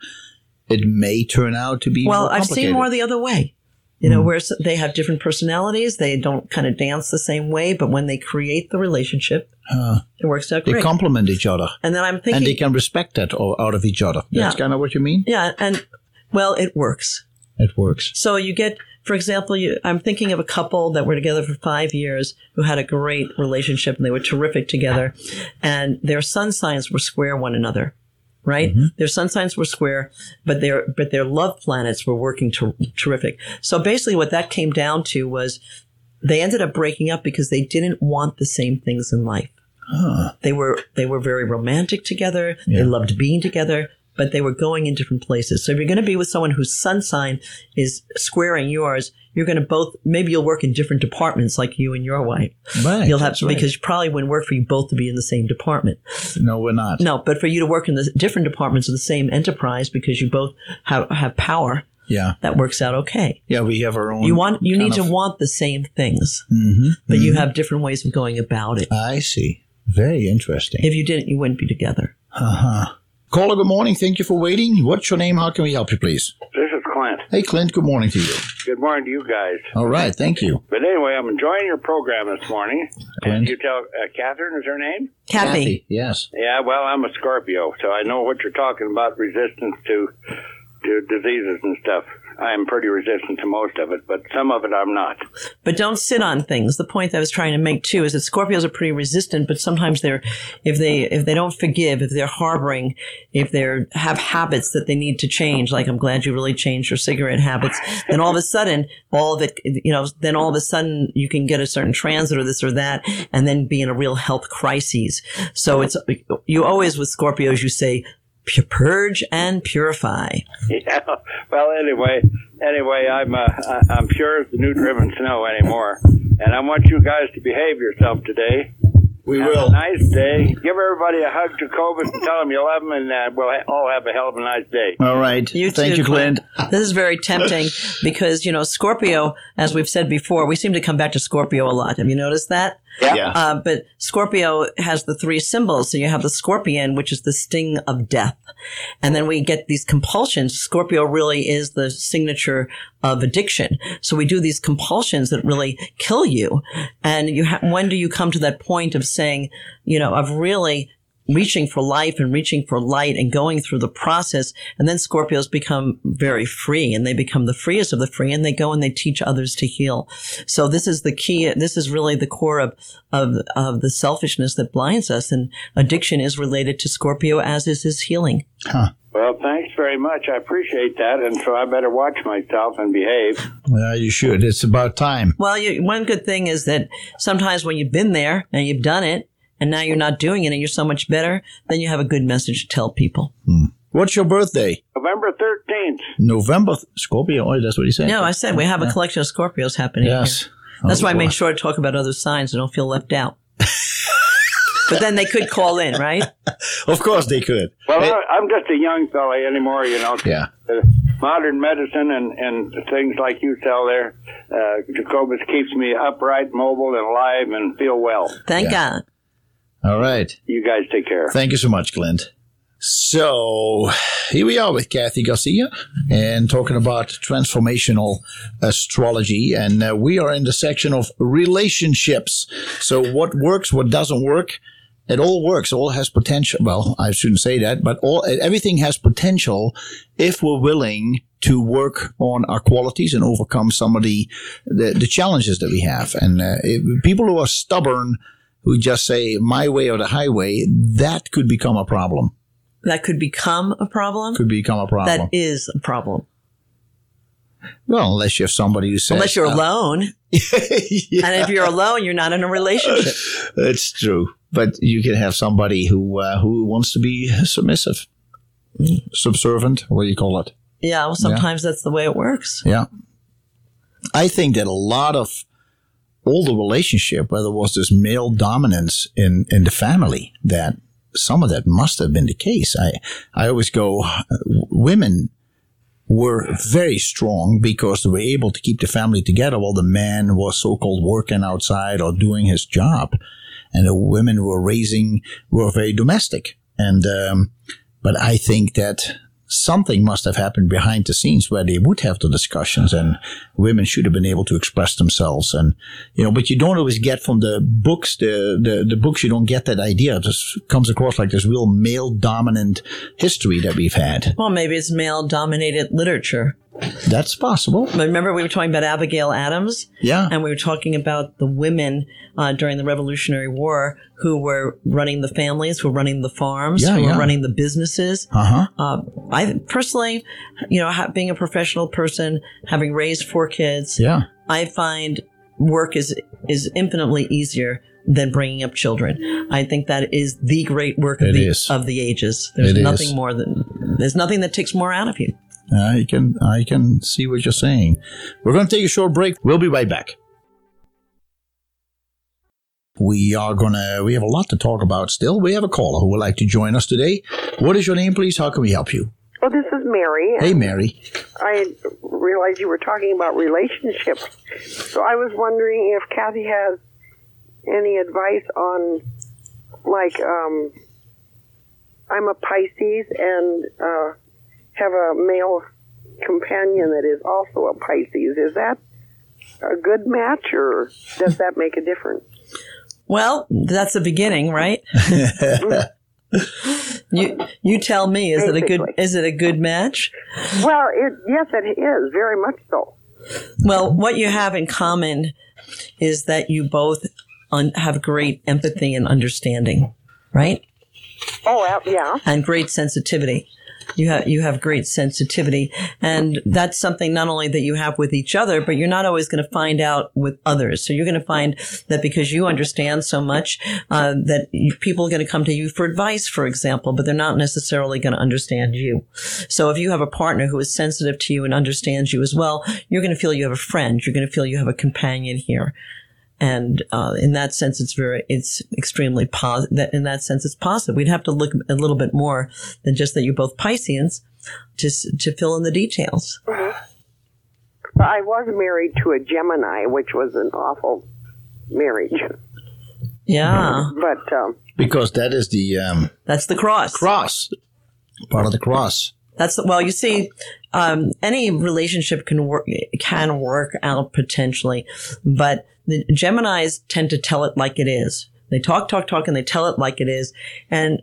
it may turn out to be Well, I've seen more the other way. You know, hmm. where they have different personalities, they don't kind of dance the same way, but when they create the relationship, it works out They complement each other, and then I'm thinking, and they can respect that out of each other. That's Yeah. kind of what you mean. yeah, and well, it works. It works. So you get, for example, you, I'm thinking of a couple that were together for five years who had a great relationship and they were terrific together, and their sun signs were square one another. Right, mm-hmm. their sun signs were square, but their but their love planets were working ter- terrific. So basically, what that came down to was they ended up breaking up because they didn't want the same things in life. They were they were very romantic together. They loved being together, but they were going in different places. So if you're going to be with someone whose sun sign is squaring yours, you're going to both maybe you'll work in different departments like you and your wife. Right. You'll have that's right. because it probably wouldn't work for you both to be in the same department. no, we're not. No, but for you to work in the different departments of the same enterprise because you both have have power, Yeah. that works out okay. Yeah, we have our own. You want you need of- to want the same things, Mhm, but you mhm. have different ways of going about it. I see. Very interesting. If you didn't, you wouldn't be together. Uh-huh. Caller, good morning. Thank you for waiting. What's your name? How can we help you, please? This is Clint. Hey, Clint. Good morning to you. Good morning to you guys. All right. Thank you. But anyway, I'm enjoying your program this morning. Clint. And you tell uh, Catherine is her name? Kathy. Yes. Yeah, well, I'm a Scorpio, so I know what you're talking about resistance to to diseases and stuff. I'm pretty resistant to most of it, but some of it I'm not. but don't sit on things. The point I was trying to make too is that Scorpios are pretty resistant, but sometimes they're, if they, if they don't forgive, if they're harboring, if they're, have habits that they need to change, like I'm glad you really changed your cigarette habits, then all of a sudden, all of it, you know, then all of a sudden you can get a certain transit or this or that and then be in a real health crisis. So it's, you always with Scorpios, you say, purge and purify. Yeah. Well, anyway, anyway, I'm uh, I- I'm pure as the new driven snow anymore, and I want you guys to behave yourself today. We Have a nice day. Give everybody a hug, Jacobus, and tell them you love them, and uh, we'll ha- all have a hell of a nice day. All right. You Thank too, you, Clint. This is very tempting because, you know, Scorpio, as we've said before, we seem to come back to Scorpio a lot. Have you noticed that? Yeah. Uh, but Scorpio has the three symbols. So you have the scorpion, which is the sting of death. And then we get these compulsions. Scorpio really is the signature of addiction. So we do these compulsions that really kill you. And you ha- when do you come to that point of saying, you know, of really reaching for life and reaching for light and going through the process. And then Scorpios become very free and they become the freest of the free and they go and they teach others to heal. So this is the key. This is really the core of, of, of the selfishness that blinds us. And addiction is related to Scorpio as is his healing. Well, thanks very much. I appreciate that, and so I better watch myself and behave. Yeah, you should. It's about time. Well, you, one good thing is that sometimes when you've been there and you've done it and now you're not doing it and you're so much better, then you have a good message to tell people. What's your birthday? November 13th. November. Scorpio. Oh, that's what he said. No, I said we have a collection of Scorpios happening here. Yes. That's Oh, why I made sure to talk about other signs so don't feel left out. but then they could call in, right? Of course they could. Well, Hey, I, I'm just a young fella anymore, you know. yeah. Uh, modern medicine and, and things like you tell there, uh, Jacobus keeps me upright, mobile, and alive and feel well. Thank Yeah. God. All right. You guys take care. Thank you so much, Clint. So here we are with Kathy Garcia and talking about transformational astrology. And uh, we are in the section of relationships. So what works, what doesn't work, It all works. All has potential. Well, I shouldn't say that, but all everything has potential if we're willing to work on our qualities and overcome some of the the, the challenges that we have. And uh, if, people who are stubborn, who just say my way or the highway, that could become a problem. That could become a problem. Could become a problem. That is a problem. Well, unless you have somebody who says, Unless you're uh, alone. yeah, And if you're alone, you're not in a relationship. that's true. But you can have somebody who uh, who wants to be submissive, subservient. What do you call it? Yeah, well, sometimes that's the way it works. Yeah. I think that a lot of all the relationship, where there was this male dominance in, in the family, that some of that must have been the case. I, I always go, uh, women were very strong because they were able to keep the family together while the man was so-called working outside or doing his job. And the women were raising were very domestic. And, um, but I think that something must have happened behind the scenes where they would have the discussions and women should have been able to express themselves. And you know but you don't always get from the books the the, the books you don't get that idea. It just comes across like this real male dominant history that we've had. Well, maybe it's male dominated literature. That's possible remember, we were talking about Abigail Adams? yeah And we were talking about the women uh, during the Revolutionary War who were running the families, who were running the farms, Yeah, who yeah. were running the businesses. uh-huh Uh, I personally, you know, ha- being a professional person, having raised four kids, yeah I find work is is infinitely easier than bringing up children. I think that is the great work of It the is. of the ages. There's It nothing is. more than there's nothing that takes more out of you. I can I can see what you're saying. We're going to take a short break. We'll be right back. We are gonna. We have a lot to talk about still. We have a caller who would like to join us today. What is your name, please? How can we help you? Well, this is Mary. Hey, Mary. I realized you were talking about relationships. So I was wondering if Kathy has any advice on, like, um, I'm a Pisces and uh, have a male companion that is also a Pisces. Is that a good match or does that make a difference? Well, that's the beginning, right? you you tell me, is it a good is it a good match? Well, it, yes, it is, very much so. Well, what you have in common is that you both un- have great empathy and understanding, right? Oh, yeah. and great sensitivity. You have you have great sensitivity, and that's something not only that you have with each other, but you're not always going to find out with others. So you're going to find that because you understand so much, uh, that people are going to come to you for advice, for example, but they're not necessarily going to understand you. So if you have a partner who is sensitive to you and understands you as well, you're going to feel you have a friend. You're going to feel you have a companion here. And uh, in that sense, it's very, it's extremely positive. In that sense, it's positive. We'd have to look a little bit more than just that you're both Pisceans, just to fill in the details. I was married to a Gemini, which was an awful marriage. Yeah, But um, Because that is the um, that's the cross. cross, part of the cross. That's the, well, you see, um, any relationship can work can work out potentially, but the Gemini's tend to tell it like it is. They talk, talk, talk, and they tell it like it is, and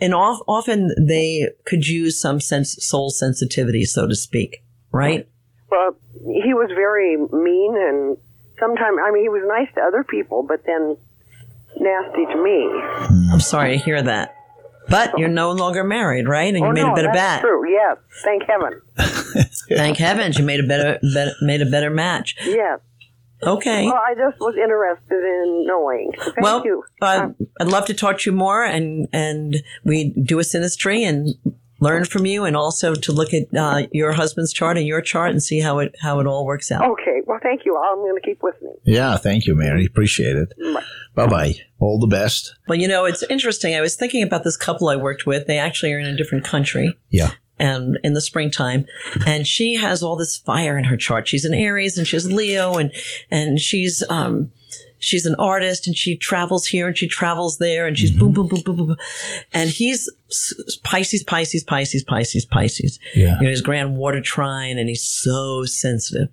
and off, often they could use some sense soul sensitivity, so to speak, right? well, he was very mean, and sometimes I mean he was nice to other people, but then nasty to me. I'm sorry to hear that, but you're no longer married, right? And you oh made no, a better that's bat. true. Yes, thank heaven. Thank heavens, you made a better, better made a better match. Yes. Okay. Well, I just was interested in knowing. Thank well, you. Uh, I'd love to talk to you more, and and we do a synastry and learn from you, and also to look at uh, your husband's chart and your chart and see how it how it all works out. okay. Well, thank you. I'm going to keep listening. Yeah, thank you, Mary. Appreciate it. Bye bye. All the best. Well, you know, it's interesting. I was thinking about this couple I worked with. They actually are in a different country. Yeah. And in the springtime. And she has all this fire in her chart. She's an aries and she's leo and and she's um she's an artist and she travels here and she travels there and she's boom boom boom boom boom and he's pisces pisces pisces pisces pisces. Yeah. you know his grand water trine and he's so sensitive.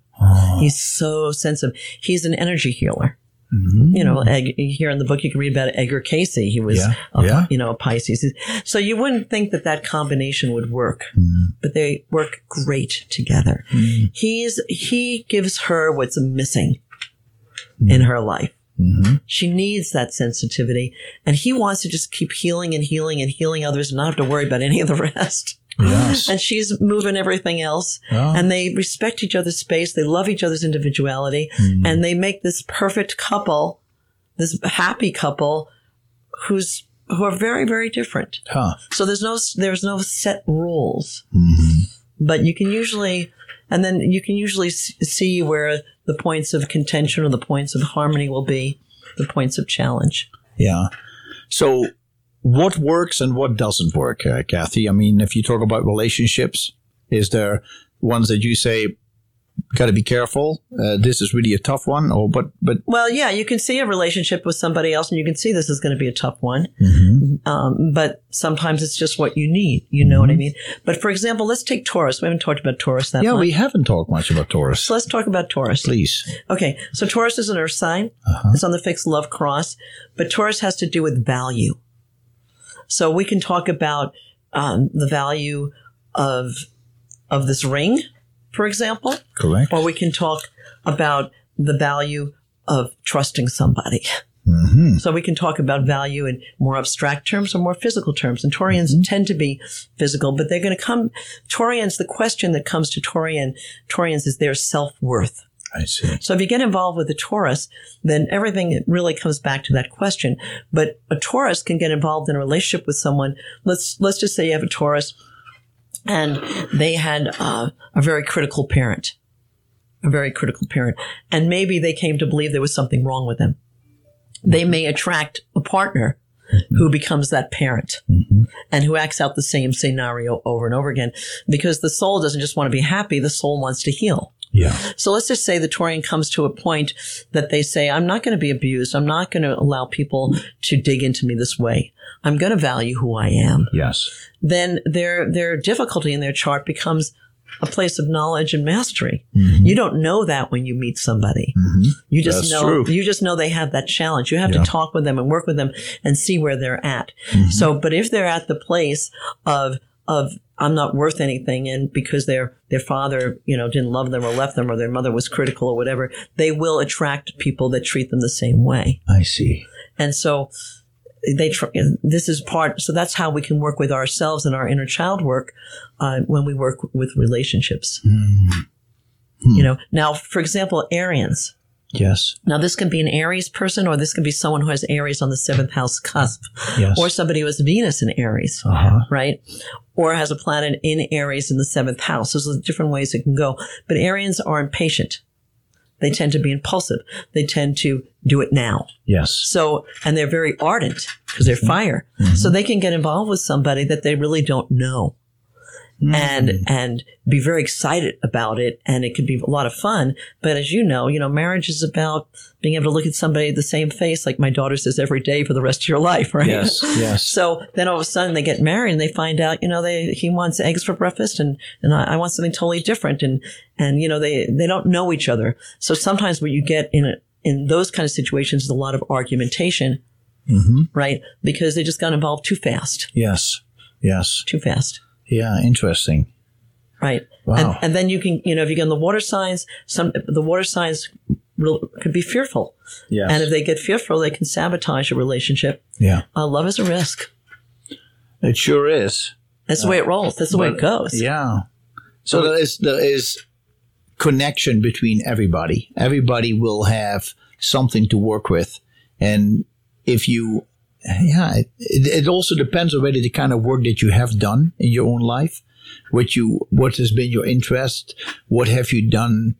He's so sensitive. He's an energy healer You know, mm. Egg, here in the book, you can read about Edgar Cayce. He was, Yeah, a, yeah. you know, a Pisces. So you wouldn't think that that combination would work, mm. but they work great together. Mm. He's, he gives her what's missing in her life. Mm-hmm. She needs that sensitivity and he wants to just keep healing and healing and healing others and not have to worry about any of the rest. Yes. And she's moving everything else. Oh. And they respect each other's space. They love each other's individuality mm-hmm. and they make this perfect couple, this happy couple who's, who are very, very different. Huh. So there's no, there's no set rules, mm-hmm. but you can usually, and then you can usually see where the points of contention or the points of harmony will be the points of challenge. Yeah. So, what works and what doesn't work, uh, Kathy? I mean, if you talk about relationships, is there ones that you say got to be careful? Uh, this is really a tough one, or but but Well, yeah, you can see a relationship with somebody else and you can see this is going to be a tough one. Mm-hmm. Um, but sometimes it's just what you need. You know what I mean? But for example, let's take Taurus. We haven't talked about Taurus that yeah, much. we haven't talked much about Taurus. so let's talk about Taurus. Please. Okay. So Taurus is an earth sign. It's on the fixed love cross, but Taurus has to do with value. So we can talk about um, the value of of this ring, for example, Correct. or we can talk about the value of trusting somebody. So we can talk about value in more abstract terms or more physical terms. And Taurians tend to be physical, but they're going to come. Taurians, the question that comes to Taurian, Taurians is their self worth. I see. So if you get involved with a Taurus, then everything really comes back to that question. But a Taurus can get involved in a relationship with someone. Let's let's just say you have a Taurus, and they had uh, a very critical parent, a very critical parent, and maybe they came to believe there was something wrong with them. They may attract a partner who becomes that parent and who acts out the same scenario over and over again because the soul doesn't just want to be happy, the soul wants to heal. Yeah. So let's just say the Taurian comes to a point that they say, I'm not going to be abused. I'm not going to allow people to dig into me this way. I'm going to value who I am. Yes. Then their, their difficulty in their chart becomes a place of knowledge and mastery. Mm-hmm. You don't know that when you meet somebody. Mm-hmm. You just That's know, true. you just know they have that challenge. You have Yeah. to talk with them and work with them and see where they're at. Mm-hmm. So, but if they're at the place of, of, I'm not worth anything. And because their, their father, you know, didn't love them or left them or their mother was critical or whatever, they will attract people that treat them the same way. I see. And so they tr- this is part so that's how we can work with ourselves and our inner child work uh, when we work with relationships. You know now for example arians Yes. now this can be an aries person or this can be someone who has aries on the seventh house cusp Yes. or somebody who has venus in aries Uh-huh. right or has a planet in aries in the seventh house there's different ways it can go but arians are impatient they tend to be impulsive they tend to do it now Yes. so, and they're very ardent because they're fire. So they can get involved with somebody that they really don't know and, mm-hmm. and be very excited about it. And it can be a lot of fun. But as you know, you know, marriage is about being able to look at somebody the same face, like my daughter says every day for the rest of your life, right? Yes. Yes. So then all of a sudden they get married and they find out, you know, they, he wants eggs for breakfast and, and I, I want something totally different. And, and, you know, they, they don't know each other. So sometimes what you get in a, in those kind of situations is a lot of argumentation, mm-hmm. right? Because they just got involved too fast, Yes. Yes. too fast. Yeah. Interesting. Right. Wow. And, and then you can, you know, if you get in the water signs, some, the water signs real, could be fearful. Yeah. And if they get fearful, they can sabotage a relationship. yeah. Uh, love is a risk. It sure is. That's the way it rolls. That's the way it goes. Yeah. So there is there is connection between everybody. Everybody will have something to work with, and if you, yeah, it, it also depends already the kind of work that you have done in your own life. What you what has been your interest? What have you done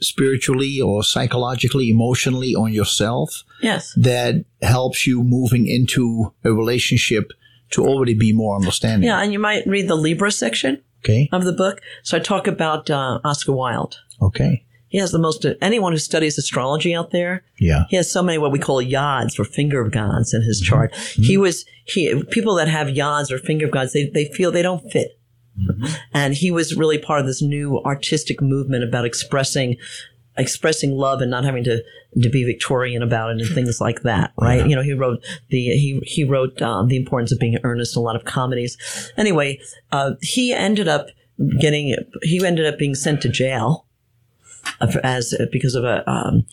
spiritually or psychologically, emotionally on yourself? Yes. that helps you moving into a relationship to already be more understanding. Yeah. And you might read the Libra section Okay. of the book. So I talk about uh, Oscar Wilde. Okay. He has the most, anyone who studies astrology out there, Yeah. he has so many what we call yods or finger of gods in his chart. He was, he, people that have yods or finger of gods, they, they feel they don't fit. And he was really part of this new artistic movement about expressing expressing love and not having to to be Victorian about it and things like that, right? You know, he wrote the he he wrote um, the importance of being earnest. In a lot of comedies. Anyway, uh, he ended up getting he ended up being sent to jail as uh, because of a. Um,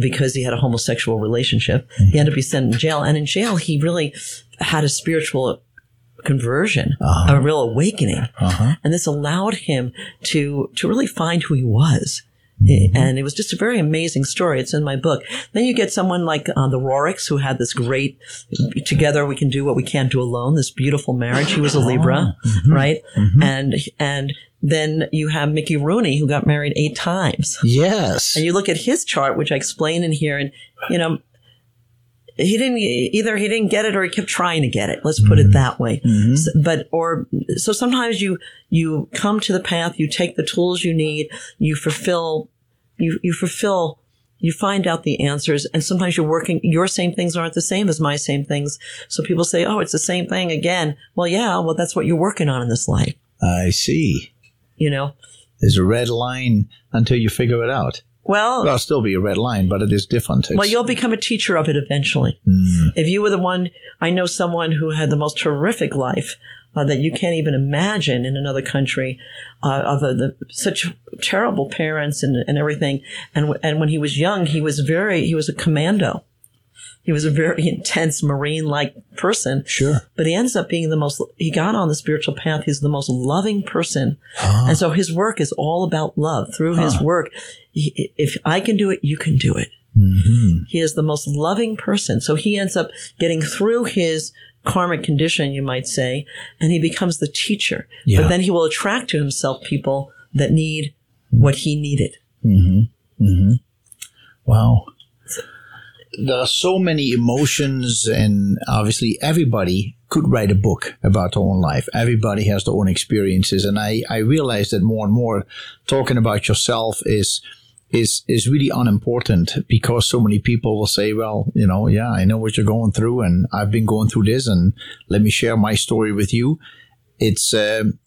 because he had a homosexual relationship, he mm-hmm. ended up being sent in jail, and in jail he really had a spiritual conversion, uh-huh. a real awakening, uh-huh. and this allowed him to to really find who he was. Mm-hmm. And it was just a very amazing story. It's in my book. Then you get someone like uh, the Roerichs, who had this great "Together we can do what we can't do alone." This beautiful marriage. He was a Libra, ah, mm-hmm. right? Mm-hmm. And and then you have Mickey Rooney, who got married eight times. Yes. And you look at his chart, which I explain in here, and you know, he didn't either. He didn't get it, or he kept trying to get it. Let's put it mm-hmm. that way. Mm-hmm. S- But or so sometimes you you come to the path, you take the tools you need, you fulfill, you you fulfill. You find out the answers, and sometimes you're working. Your same things aren't the same as my same things. So people say, "Oh, it's the same thing again." Well, yeah. Well, that's what you're working on in this life. I see. You know. There's a red line until you figure it out. Well, There'll still be a red line, but it is different. It's- Well, you'll become a teacher of it eventually. If you were the one, I know someone who had the most horrific life uh, that you can't even imagine in another country, uh, of uh, the, such terrible parents and, and everything. And w- and when he was young, he was very he was a commando. He was a very intense marine like person. Sure. But he ends up being the most, he got on the spiritual path. He's the most loving person. And so his work is all about love. Through his work, he, if I can do it, you can do it. He is the most loving person. So he ends up getting through his karmic condition, you might say, and he becomes the teacher. Yeah. But then he will attract to himself people that need what he needed. Hmm. Hmm. Wow. There are so many emotions, and obviously, everybody could write a book about their own life. Everybody has their own experiences, and I, I realize that more and more talking about yourself is is is really unimportant because so many people will say, "Well, you know, yeah, I know what you're going through, and I've been going through this, and let me share my story with you." It's um,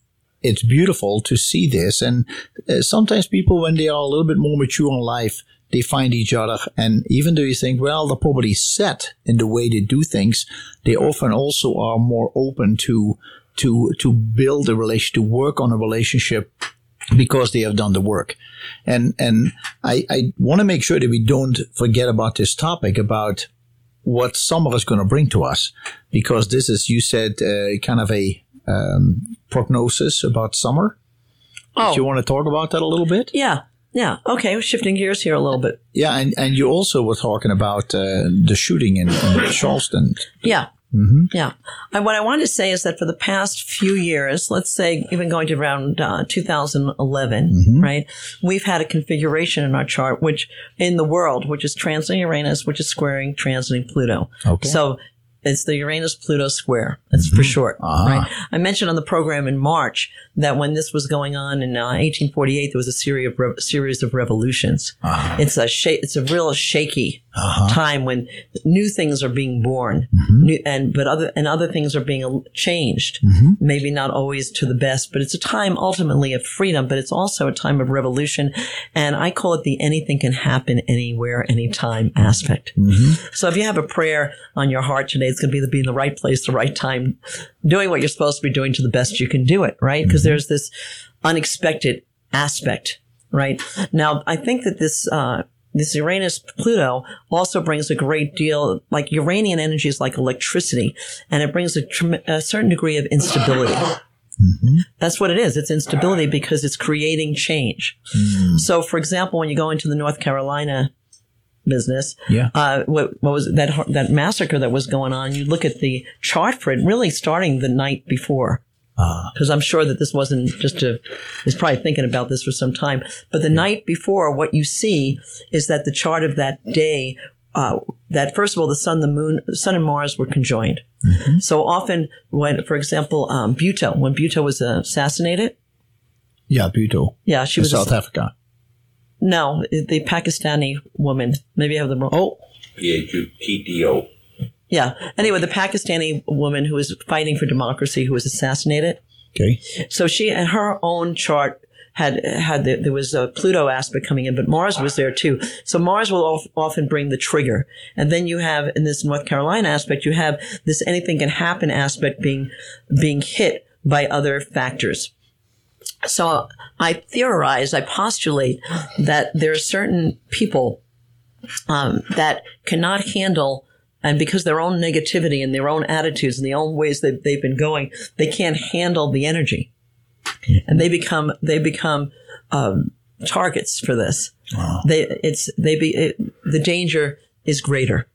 it's beautiful to see this. And uh, sometimes people, when they are a little bit more mature in life, they find each other. And even though you think, well, they're probably set in the way they do things, they often also are more open to, to, to build a relation, to work on a relationship because they have done the work. And, and I, I want to make sure that we don't forget about this topic about what summer is going to bring to us because this is, you said, uh, kind of a, um, prognosis about summer. Oh. Do you want to talk about that a little bit? Yeah. Yeah. Okay. We're shifting gears here a little bit. Yeah, and, and you also were talking about uh, the shooting in, in Charleston. Yeah. Mm-hmm. Yeah. And what I want to say is that for the past few years, let's say even going to around uh, 2011, Mm-hmm. right, we've had a configuration in our chart, which in the world, which is transiting Uranus, which is squaring transiting Pluto. Okay. So it's the Uranus Pluto square. That's for short, Ah. right? I mentioned on the program in March that when this was going on in uh, 1848, there was a series of rev- series of revolutions. Uh-huh. It's a sh- it's a real shaky uh-huh. time when new things are being born, mm-hmm. new, and but other and other things are being changed. Mm-hmm. Maybe not always to the best, but it's a time ultimately of freedom. But it's also a time of revolution, and I call it the anything can happen anywhere, anytime aspect. Mm-hmm. So if you have a prayer on your heart today, it's going to be the be in the right place, the right time, doing what you're supposed to be doing to the best you can do it, right? Because there's this unexpected aspect, right? Now, I think that this, uh, this Uranus Pluto also brings a great deal, like Uranian energy is like electricity, and it brings a, trem- a certain degree of instability. That's what it is. It's instability because it's creating change. So, for example, when you go into the North Carolina business, Yeah. uh, what, what was that that massacre that was going on? You look at the chart for it, really starting the night before. Because I'm sure that this wasn't just a, he's probably thinking about this for some time. But the night before, what you see is that the chart of that day, uh, that first of all, the sun, the moon, the sun and Mars were conjoined. So often, when, for example, um, Bhutto, when Bhutto was assassinated, Yeah, Bhutto. yeah, she in was South Africa. no, the Pakistani woman. Maybe I have the wrong. Oh, P-H-U-T-T-O. Yeah. Anyway, the Pakistani woman who was fighting for democracy, who was assassinated. Okay. So she, and her own chart had had the, there was a Pluto aspect coming in, but Mars was there too. So Mars will of, often bring the trigger, and then you have in this North Carolina aspect, you have this anything can happen aspect being being hit by other factors. So I theorize, I postulate that there are certain people um, that cannot handle and because their own negativity and their own attitudes and the own ways that they've been going, they can't handle the energy, and they become they become um, targets for this. Wow. They it's they be it, the danger is greater.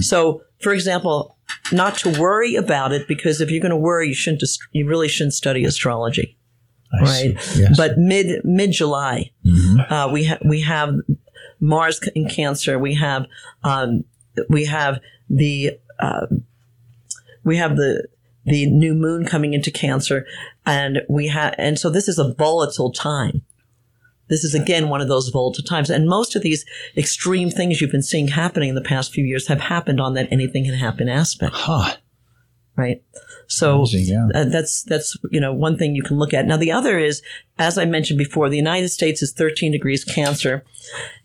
So, for example, not to worry about it because if you're going to worry, you shouldn't. You really shouldn't study astrology, I right? Yes. But mid mid July, uh, we ha- we have Mars in Cancer. We have um, we have the um we have the the new moon coming into Cancer, and we have and so this is a volatile time. This is again one of those volatile times, and most of these extreme things you've been seeing happening in the past few years have happened on that anything can happen aspect Huh. right? So yeah. uh, that's that's you know one thing you can look at. Now the other is, as I mentioned before, the United States is 13 degrees Cancer,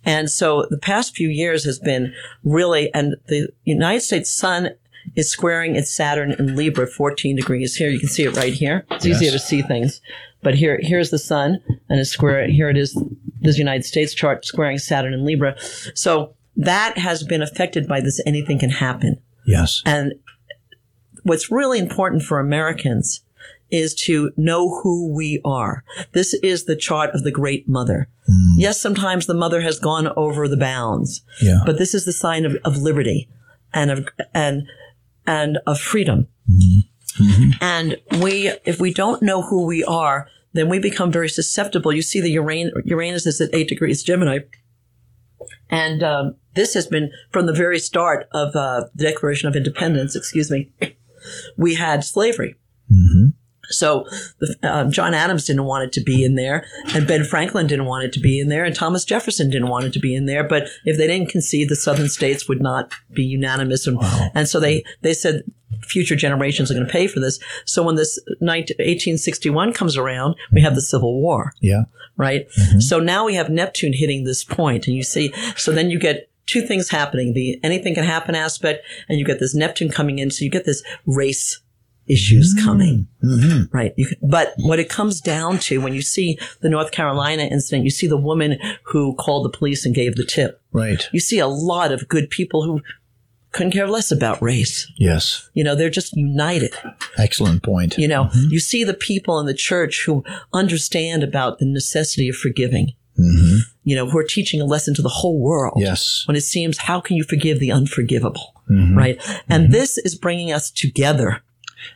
and so the past few years has been really, and the United States Sun is squaring its Saturn in Libra, 14 degrees. Here you can see it right here. It's easier to see things, but here here's the Sun and it's square. Here it is. This United States chart squaring Saturn in Libra. So that has been affected by this. Anything can happen. Yes. And what's really important for Americans is to know who we are. This is the chart of the great mother. Yes, sometimes the mother has gone over the bounds, Yeah. but this is the sign of, of liberty and of, and, and of freedom. And we, if we don't know who we are, then we become very susceptible. You see the Uran- Uranus is at eight degrees Gemini. And um, this has been from the very start of uh, the Declaration of Independence, excuse me, we had slavery. So the, um, John Adams didn't want it to be in there, and Ben Franklin didn't want it to be in there, and Thomas Jefferson didn't want it to be in there. But if they didn't concede, the Southern states would not be unanimous, and, and so they they said future generations are going to pay for this. So when this 19, 1861 comes around, we have the Civil War Yeah. right? So now we have Neptune hitting this point, and you see, so then you get two things happening: the anything can happen aspect, and you get this Neptune coming in. So you get this race issues mm-hmm. coming, mm-hmm. right? You, but what it comes down to when you see the North Carolina incident, you see the woman who called the police and gave the tip. Right. You see a lot of good people who couldn't care less about race. Yes. You know, they're just united. Excellent point. You know, mm-hmm. you see the people in the church who understand about the necessity of forgiving. You know, who are teaching a lesson to the whole world. Yes. When it seems, how can you forgive the unforgivable? Mm-hmm. Right. And mm-hmm. this is bringing us together.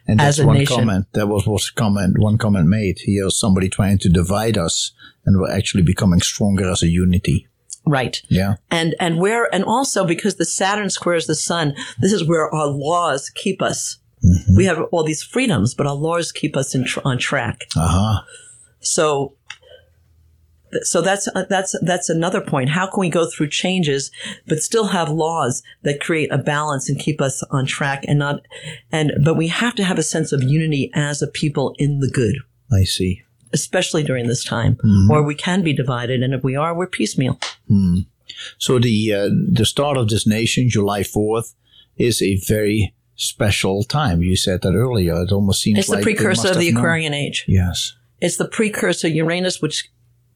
And that's one nation. comment. That was was comment. One comment made. Here's somebody trying to divide us, and we're actually becoming stronger as a unity. Right. Yeah. And, and where, and also because the Saturn squares the sun, this is where our laws keep us. Mm-hmm. We have all these freedoms, but our laws keep us in tr- on track. Uh huh. So, so that's uh, that's that's another point. How can we go through changes but still have laws that create a balance and keep us on track and not and but we have to have a sense of unity as a people in the good, I see. especially during this time, or we can be divided. And if we are, we're piecemeal. So the uh, the start of this nation, July fourth, is a very special time. You said that earlier. It almost seems It's like the precursor of the known. Aquarian age. Yes. It's the precursor Uranus, which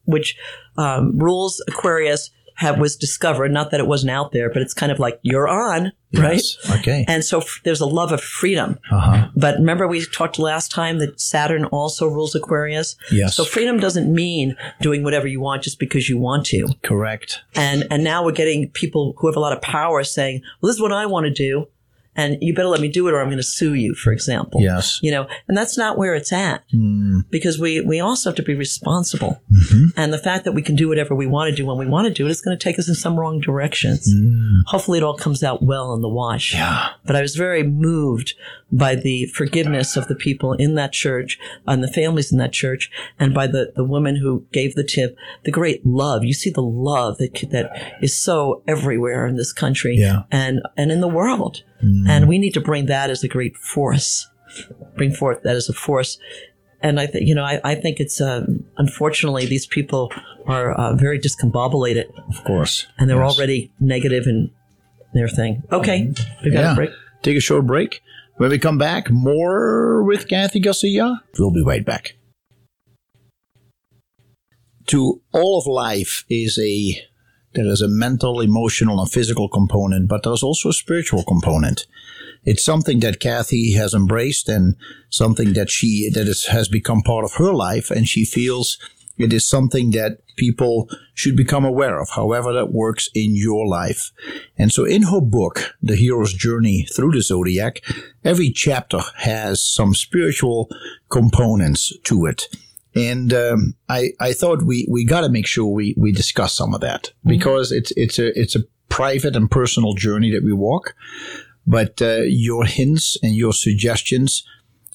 which um, rules Aquarius, have was discovered. Not that it wasn't out there, but it's kind of like you're on, right? Yes. Okay. And so f- there's a love of freedom. Uh huh. But remember, we talked last time that Saturn also rules Aquarius. Yes. So freedom doesn't mean doing whatever you want just because you want to. Correct. And and now we're getting people who have a lot of power saying, "Well, this is what I want to do, and you better let me do it, or I'm going to sue you." For example. Yes. You know, and that's not where it's at hmm. because we we also have to be responsible. Mm-hmm. And the fact that we can do whatever we want to do when we want to do it is going to take us in some wrong directions. Hmm. Hopefully, it all comes out well in the wash. Yeah. But I was very moved by the forgiveness of the people in that church and the families in that church and by the, the woman who gave the tip, the great love. You see the love that, that is so everywhere in this country Yeah. and, and in the world. And we need to bring that as a great force, bring forth that as a force. And I think, you know, I, I think it's, um, unfortunately, these people are uh, very discombobulated Of course. and they're Yes. already negative in their thing. Okay, We've got Yeah. a break. Take a short break. When we come back, more with Kathy Garcia. We'll be right back. To all of life is a there is a mental, emotional, and physical component, but there's also a spiritual component. It's something that Kathy has embraced and something that she that is, has become part of her life, and she feels it is something that people should become aware of, however that works in your life. And so in her book, The Hero's Journey Through the Zodiac, every chapter has some spiritual components to it. And um, I, I thought we, we got to make sure we, we discuss some of that because it's it's a it's a private and personal journey that we walk. But uh, your hints and your suggestions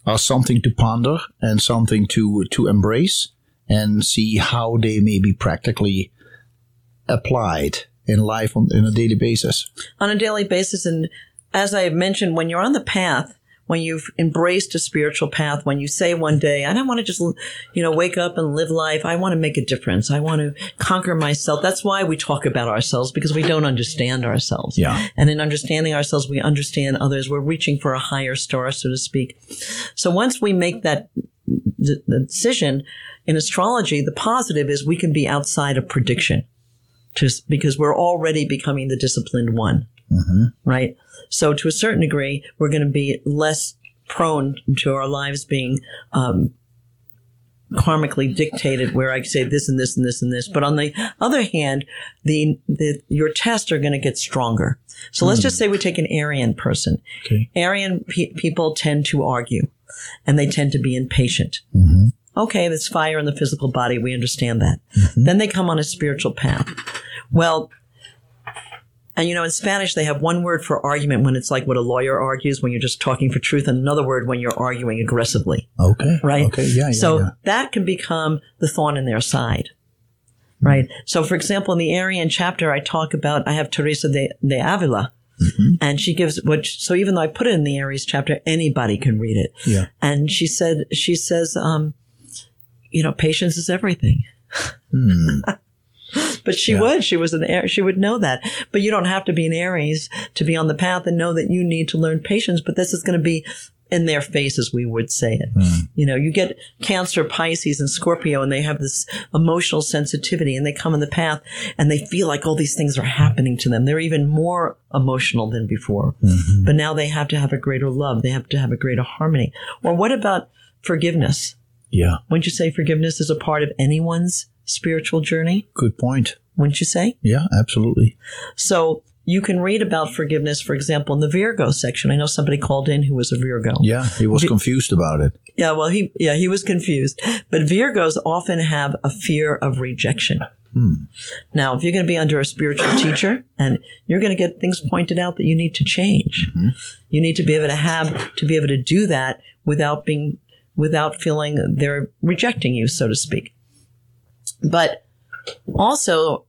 are something to ponder and something to to embrace and see how they may be practically applied in life on, on a daily basis. on a daily basis. And as I mentioned, when you're on the path, when you've embraced a spiritual path, when you say one day, I don't want to just, you know, wake up and live life. I want to make a difference. I want to conquer myself. That's why we talk about ourselves because we don't understand ourselves. Yeah. And in understanding ourselves, we understand others. We're reaching for a higher star, so to speak. So once we make that d- the decision in astrology, the positive is we can be outside of prediction just because we're already becoming the disciplined one Mm-hmm. right? So to a certain degree, we're going to be less prone to our lives being um, karmically dictated, where I say this and this and this and this. But on the other hand, the, the your tests are going to get stronger. So let's hmm. just say we take an Arian person. Okay. Arian pe- people tend to argue, and they tend to be impatient. Mm-hmm. Okay, that's fire in the physical body. We understand that. Mm-hmm. Then they come on a spiritual path. Well, and you know, in Spanish, they have one word for argument when it's like what a lawyer argues when you're just talking for truth, and another word when you're arguing aggressively, Okay. right? Okay. Yeah. yeah so yeah. that can become the thorn in their side, right? So, for example, in the Arian chapter, I talk about, I have Teresa de, de Avila, Mm-hmm. and she gives, which, so even though I put it in the Aries chapter, anybody can read it. Yeah. And she said, she says, um, you know, patience is everything. But she would. She was an Aries. She would know that. But you don't have to be an Aries to be on the path and know that you need to learn patience. But this is going to be in their faces, we would say it. Hmm. You know, you get Cancer, Pisces, and Scorpio, and they have this emotional sensitivity, and they come in the path, and they feel like all these things are happening to them. They're even more emotional than before. Mm-hmm. But now they have to have a greater love. They have to have a greater harmony. Or what about forgiveness? yeah. Wouldn't you say forgiveness is a part of anyone's spiritual journey? Good point. Wouldn't you say? Yeah. Absolutely. So you can read about forgiveness, for example, in the Virgo section. I know somebody called in who was a Virgo. Yeah. He was confused about it. Yeah, well, he yeah he was confused. But Virgos often have a fear of rejection. Hmm. Now, if you're going to be under a spiritual teacher and you're going to get things pointed out that you need to change, mm-hmm. you need to be able to have to be able to do that without being without feeling they're rejecting you, so to speak. But also,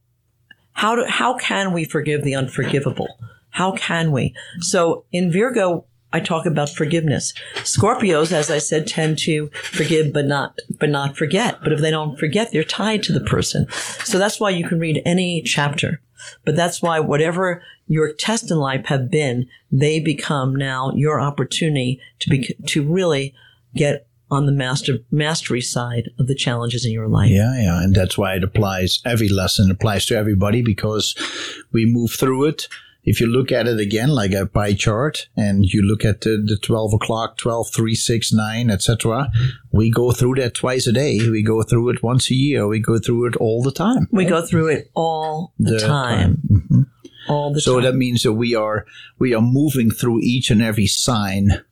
how do, how can we forgive the unforgivable? How can we? So in Virgo, I talk about forgiveness. Scorpios, as I said, tend to forgive but not but not forget. But if they don't forget, they're tied to the person. So that's why you can read any chapter. But that's why whatever your test in life have been, they become now your opportunity to be to really get on the master mastery side of the challenges in your life. Yeah, yeah, and that's why it applies. Every lesson applies to everybody because we move through it. If you look at it again like a pie chart, and you look at the, the twelve o'clock, 12, 3, 6, 9, etc., we go through that twice a day. We go through it once a year. We go through it all the time. We go through it all the, The time. Mhm. All the time. So time. that means that we are we are moving through each and every sign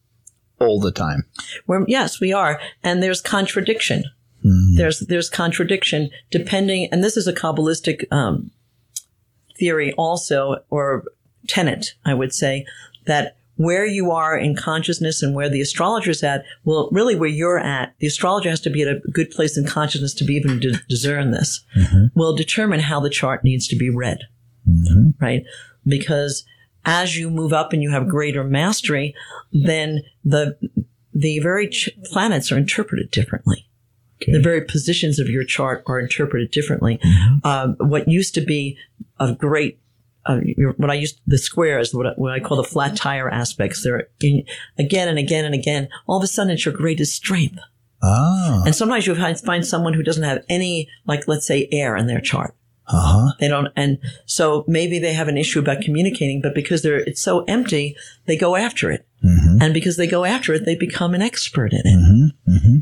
all the time. We're, yes, we are. And there's contradiction. Hmm. There's there's contradiction depending, and this is a kabbalistic um, theory also, or tenet, I would say, that where you are in consciousness and where the astrologer's at, well, really where you're at, the astrologer has to be at a good place in consciousness to be even to discern this. Mm-hmm. Will determine how the chart needs to be read, mm-hmm. right? Because as you move up and you have greater mastery, then the the very ch- planets are interpreted differently. Okay. The very positions of your chart are interpreted differently. Mm-hmm. Um, what used to be a great uh, your- what I used the squares, what I, what I call the flat tire aspects. They're in, again and again and again. All of a sudden, it's your greatest strength. Ah. And sometimes you find, find someone who doesn't have any, like let's say, air in their chart. Uh huh. They don't, and so maybe they have an issue about communicating, but because they're it's so empty, they go after it, Mm-hmm. and because they go after it, they become an expert in it. Mm-hmm. Mm-hmm.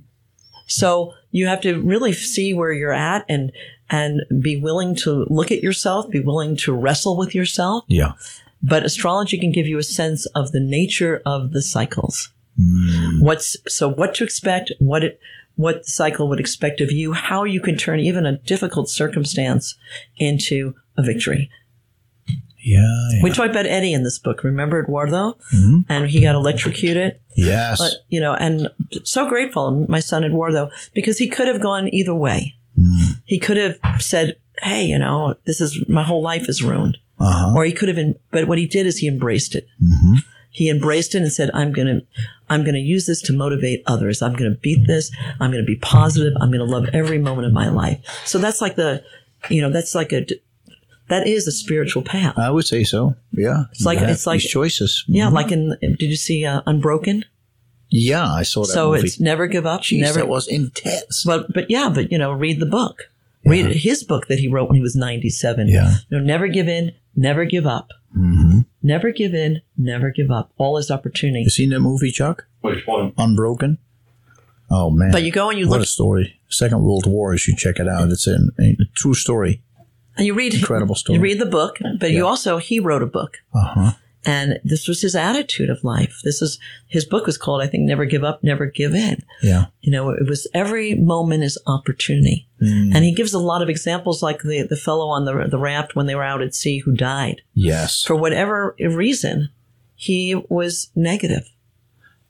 So you have to really see where you're at and and be willing to look at yourself, be willing to wrestle with yourself. Yeah. But astrology can give you a sense of the nature of the cycles. Mm. What's so what to expect, what it what the cycle would expect of you, how you can turn even a difficult circumstance into a victory. Yeah. yeah. We talked about Eddie in this book. Remember Eduardo? Mhm. And he got electrocuted. Yes. But, you know, and so grateful, my son Eduardo, because he could have gone either way. Mm. He could have said, Hey, you know, this is my whole life is ruined. Uh huh. Or he could have been, but what he did is he embraced it. Mm-hmm. He embraced it and said, I'm going to, I'm going to use this to motivate others. I'm going to beat this. I'm going to be positive. I'm going to love every moment of my life. So that's like the, you know, that's like a, that is a spiritual path. I would say so. Yeah. It's like- it's like- choices. Yeah. Mhm. Like in, did you see uh, Unbroken? Yeah, I saw that So movie. it's never give up. Jeez, never, that was intense. But but yeah, but you know, read the book. Read his book that he wrote when he was ninety seven. Yeah. You know, never give in, never give up. Mm-hmm. Never give in, never give up. All is opportunity. You seen that movie, Chuck? Which one? Unbroken. Oh man! But you go and you what look What a story! Second World War. You should check it out. It's an, a true story. and you read Incredible story. You read the book, but you also he wrote a book. Uh huh. And this was his attitude of life. This is his book was called, I think, Never Give Up, Never Give In. Yeah. You know, it was every moment is opportunity. Mm. And he gives a lot of examples like the, the fellow on the, the raft when they were out at sea who died. Yes, For whatever reason, he was negative.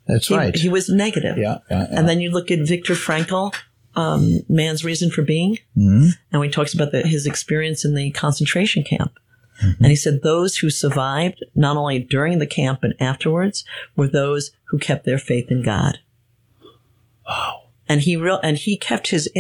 that's He, right. he was negative. yeah, yeah, yeah. And then you look at Viktor Frankl, um, Man's Reason for Being, Mhm. and he talks about the, his experience in the concentration camp. Mm-hmm. And he said those who survived, not only during the camp but afterwards, were those who kept their faith in God. Wow. And he real and he kept his.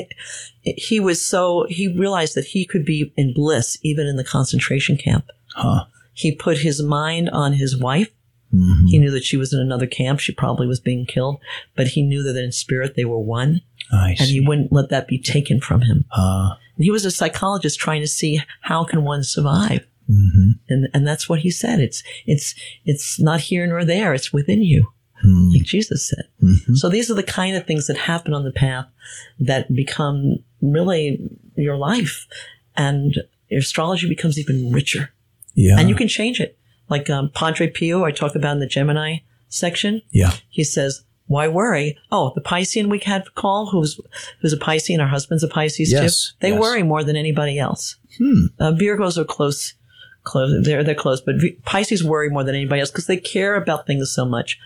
He was so he realized that he could be in bliss even in the concentration camp. Huh. He put his mind on his wife. Mhm. He knew that she was in another camp. She probably was being killed, but he knew that in spirit they were one, I and he wouldn't let that be taken from him. Uh, And he was a psychologist trying to see how can one survive, mhm. and and that's what he said. It's it's it's not here nor there. It's within you, Hmm. like Jesus said. Mhm. So these are the kind of things that happen on the path that become really your life, and your astrology becomes even richer. Yeah. And you can change it. Like um, Padre Pio, I talk about in the Gemini section. yeah. He says, "Why worry? Oh, the Piscean we had call, who's who's a Piscean, our husband's a Pisces Yes, too. They yes. worry more than anybody else. Hmm. Uh, Virgos are close, close. They're they're close, but Pisces worry more than anybody else because they care about things so much.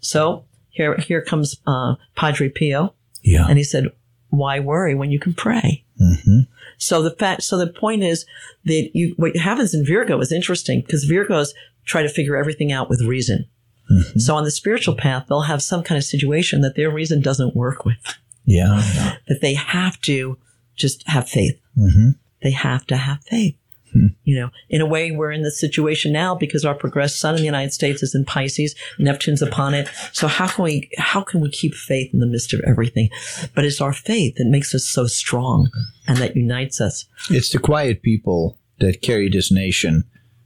So here here comes uh, Padre Pio, Yeah. and he said, "Why worry when you can pray?" hmm So the fact, so the point is that you, what happens in Virgo is interesting because Virgos try to figure everything out with reason. Mm-hmm. So on the spiritual path, they'll have some kind of situation that their reason doesn't work with, Yeah. that they have to just have faith. hmm They have to have faith. Hmm. You know, in a way, we're in this situation now because our progressed sun in the United States is in Pisces, Neptune's upon it. So how can we, how can we keep faith in the midst of everything? But it's our faith that makes us so strong and that unites us. It's the quiet people that carry this nation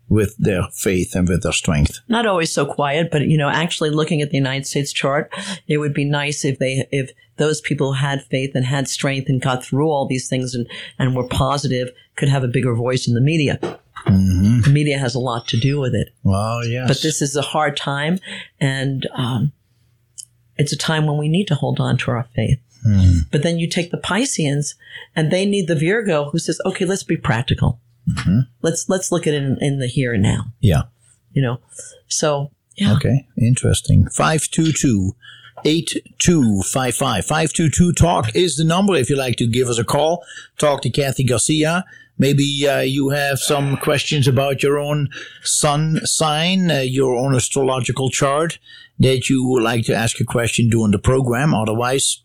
with their faith and with their strength. not always so quiet, but you know, actually looking at the United States chart, it would be nice if they, if those people had faith and had strength and got through all these things and, and were positive, could have a bigger voice in the media. hmm The media has a lot to do with it, Well, yes. but this is a hard time and, um, it's a time when we need to hold on to our faith. Hmm. But then you take the Pisceans and they need the Virgo who says, okay, let's be practical. Mhm. Let's, let's look at it in, in the here and now, Yeah. you know? So, yeah. Okay. Interesting. 522 8255. 522 Talk is the number if you'd like to give us a call. Talk to Kathy Garcia. Maybe uh, you have some questions about your own sun sign, uh, your own astrological chart that you would like to ask a question during the program. Otherwise,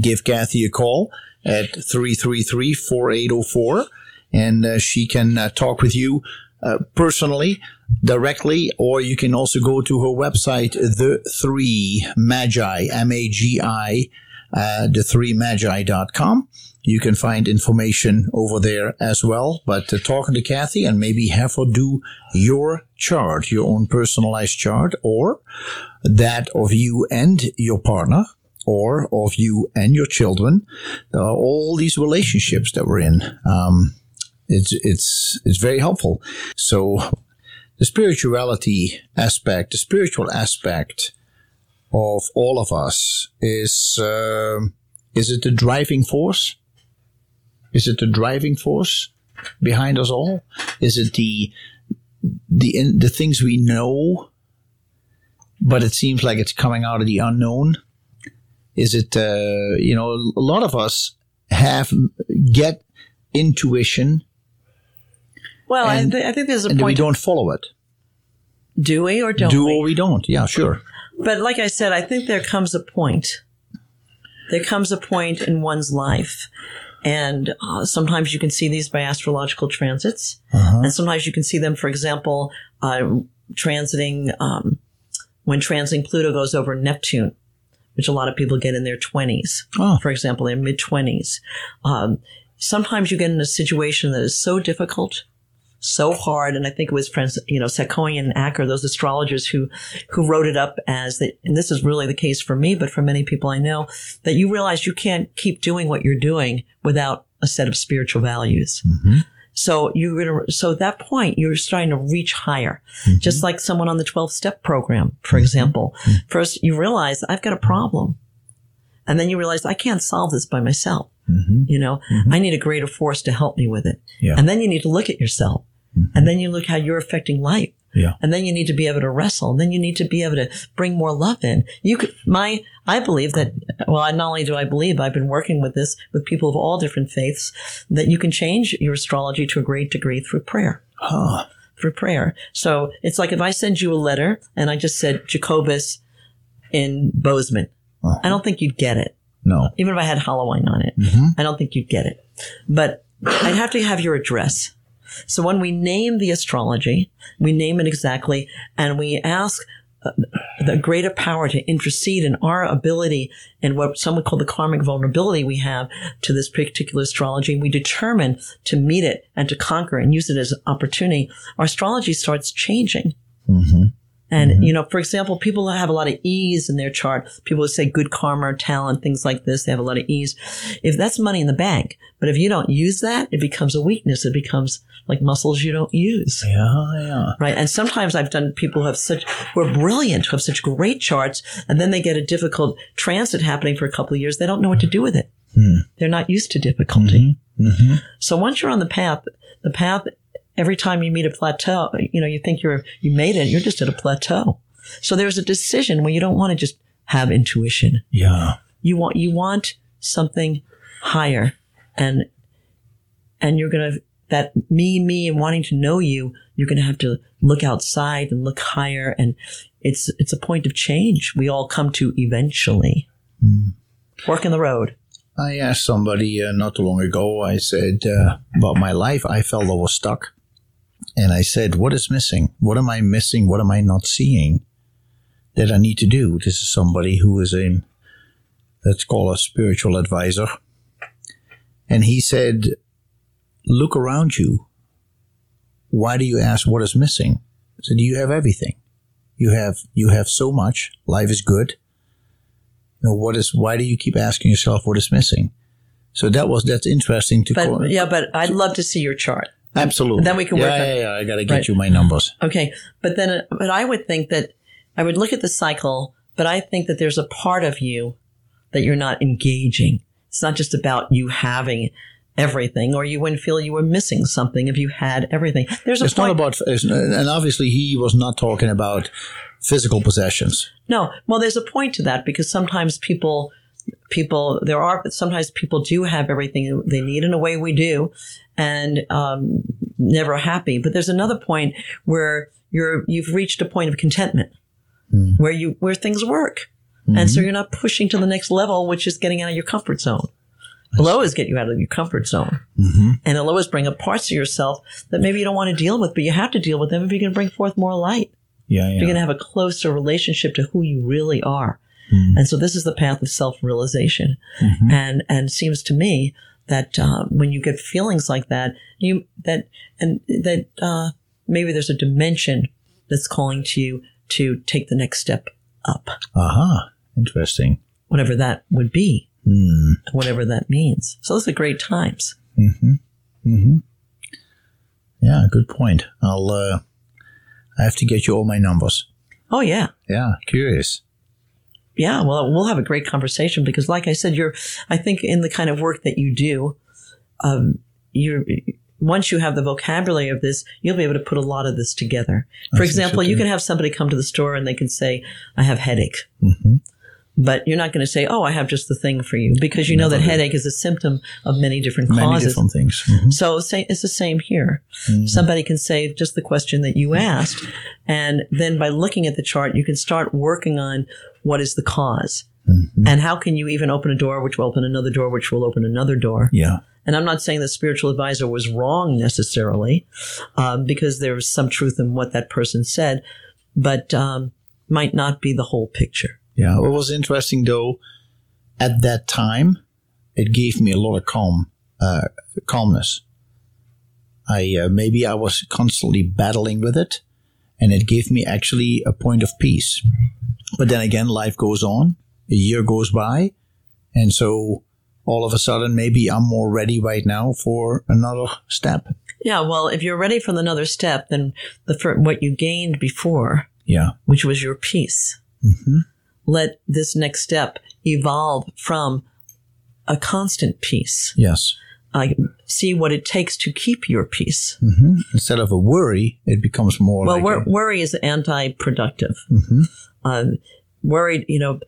give Kathy a call at 333-4804 and uh, she can uh, talk with you uh, personally directly or you can also go to her website the three magi m-a-g-i uh, the three magi.com you can find information over there as well but uh, talking to kathy and maybe have her do your chart your own personalized chart or that of you and your partner or of you and your children uh, all these relationships that we're in um, it's it's it's very helpful so the spirituality aspect, the spiritual aspect of all of us is uh, is it the driving force? Is it the driving force behind us all? Is it the the the things we know, but it seems like it's coming out of the unknown? Is it uh, you know a lot of us have get intuition Well, I, th- I think there's a point. we don't follow it. do we or don't Do we? or we don't. Yeah, sure. But like I said, I think there comes a point. There comes a point in one's life, and uh, sometimes you can see these by astrological transits, and sometimes you can see them, for example, uh, transiting um, when transiting Pluto goes over Neptune, which a lot of people get in their twenties. Oh. For example, their mid twenties. Um, sometimes you get in a situation that is so difficult so hard. And I think it was Frances, you know, Sakoian and Acker, those astrologers who, who wrote it up as that, and this is really the case for me, but for many people I know, that you realize you can't keep doing what you're doing without a set of spiritual values. Mm-hmm. So you're gonna, so at that point, you're starting to reach higher. Mm-hmm. Just like someone on the 12 step program, for mm-hmm. example. First, you realize I've got a problem. And then you realize I can't solve this by myself. You know, I need a greater force to help me with it. Yeah. And then you need to look at yourself. And then you look how you're affecting life. Yeah. And then you need to be able to wrestle. And then you need to be able to bring more love in. You could, my, I believe that, well, not only do I believe, I've been working with this with people of all different faiths, that you can change your astrology to a great degree through prayer Huh. through prayer. So it's like if I send you a letter and I just said Jacobus in Bozeman, I don't think you'd get it. No. Even if I had Halloween on it, mm-hmm. I don't think you'd get it. But I'd have to have your address. So when we name the astrology, we name it exactly, and we ask uh, the greater power to intercede in our ability and what some would call the karmic vulnerability we have to this particular astrology. And we determine to meet it and to conquer and use it as opportunity. Our astrology starts changing. And, mm-hmm. you know, for example, people have a lot of ease in their chart, people who say good karma, talent, things like this, they have a lot of ease. If that's money in the bank, but if you don't use that, it becomes a weakness. It becomes like muscles you don't use. Yeah, yeah. Right. And sometimes I've done people who have such, who are brilliant, who have such great charts, and then they get a difficult transit happening for a couple of years. They don't know what to do with it. Hmm. They're not used to difficulty. Mm-hmm. Mm-hmm. So once you're on the path, the path, every time you meet a plateau, you know, you think you're, you made it, you're just at a plateau. So there's a decision where you don't want to just have intuition. Yeah. You want, you want something higher and, and you're going to, that me, me and wanting to know you, you're going to have to look outside and look higher. And it's, it's a point of change we all come to eventually. Work in the road. I asked somebody uh, not too long ago, I said uh, about my life, I felt I was stuck. And I said, What is missing? What am I missing? What am I not seeing that I need to do? This is somebody who is a, let's call a spiritual advisor. And he said, Look around you. Why do you ask what is missing? I said, You have everything. You have you have so much. Life is good. You know, what is why do you keep asking yourself what is missing? So that was that's interesting to call. Yeah, but I'd love to see your chart. Absolutely. Then we can yeah, work on- Yeah, yeah, I got to get Right. you my numbers. Okay. But then, uh, but I would think that I would look at the cycle, but I think that there's a part of you that you're not engaging. It's not just about you having everything or you wouldn't feel you were missing something if you had everything. There's a It's not about, and obviously he was not talking about physical possessions. No, well, there's a point to that because sometimes people, people, there are, but sometimes people do have everything they need in a way we do and, um, never happy. But there's another point where you're, you've reached a point of contentment where you, where things work. And so you're not pushing to the next level, which is getting out of your comfort zone. Always get you out of your comfort zone. Mm-hmm. And it'll always bring up parts of yourself that maybe you don't want to deal with, but you have to deal with them if you're going to bring forth more light. Yeah, yeah. you're going to have a closer relationship to who you really are. Mm-hmm. And so this is the path of self-realization. And, and it seems to me that, uh, when you get feelings like that, you, that, and that, uh, maybe there's a dimension that's calling to you to take the next step up, Aha. Interesting. whatever that would be, Hmm. whatever that means. So those are great times. Hmm. Hmm. Yeah, good point. I'll, uh, I have to get you all my numbers. Oh yeah. Yeah, curious. Yeah, well, we'll have a great conversation because, like I said, you're. I think in the kind of work that you do, um, you're. Once you have the vocabulary of this, you'll be able to put a lot of this together. For example, you can have somebody come to the store and they can say, "I have headache," Mm-hmm. but you're not going to say, "Oh, I have just the thing for you," because you know that headache is a symptom of many different Many causes. different things. Mhm. So say, it's the same here. Somebody can say just the question that you asked. And then by looking at the chart, you can start working on what is the cause. And how can you even open a door, which will open another door, which will open another door? Yeah. And I'm not saying the spiritual advisor was wrong necessarily, um, because there was some truth in what that person said, but um, might not be the whole picture. Yeah. What was interesting though, at that time, it gave me a lot of calm, uh, calmness. I uh, maybe I was constantly battling with it, and it gave me actually a point of peace. But then again, life goes on. A year goes by, and so all of a sudden, maybe I'm more ready right now for another step. Yeah, well, if you're ready for another step, then the fir- what you gained before Yeah. which was your peace. Mm-hmm. Let this next step evolve from a constant peace. Yes. I see what it takes to keep your peace. hmm Instead of a worry, it becomes more Well, like wor- a- worry is anti-productive. Uh, worried, you know,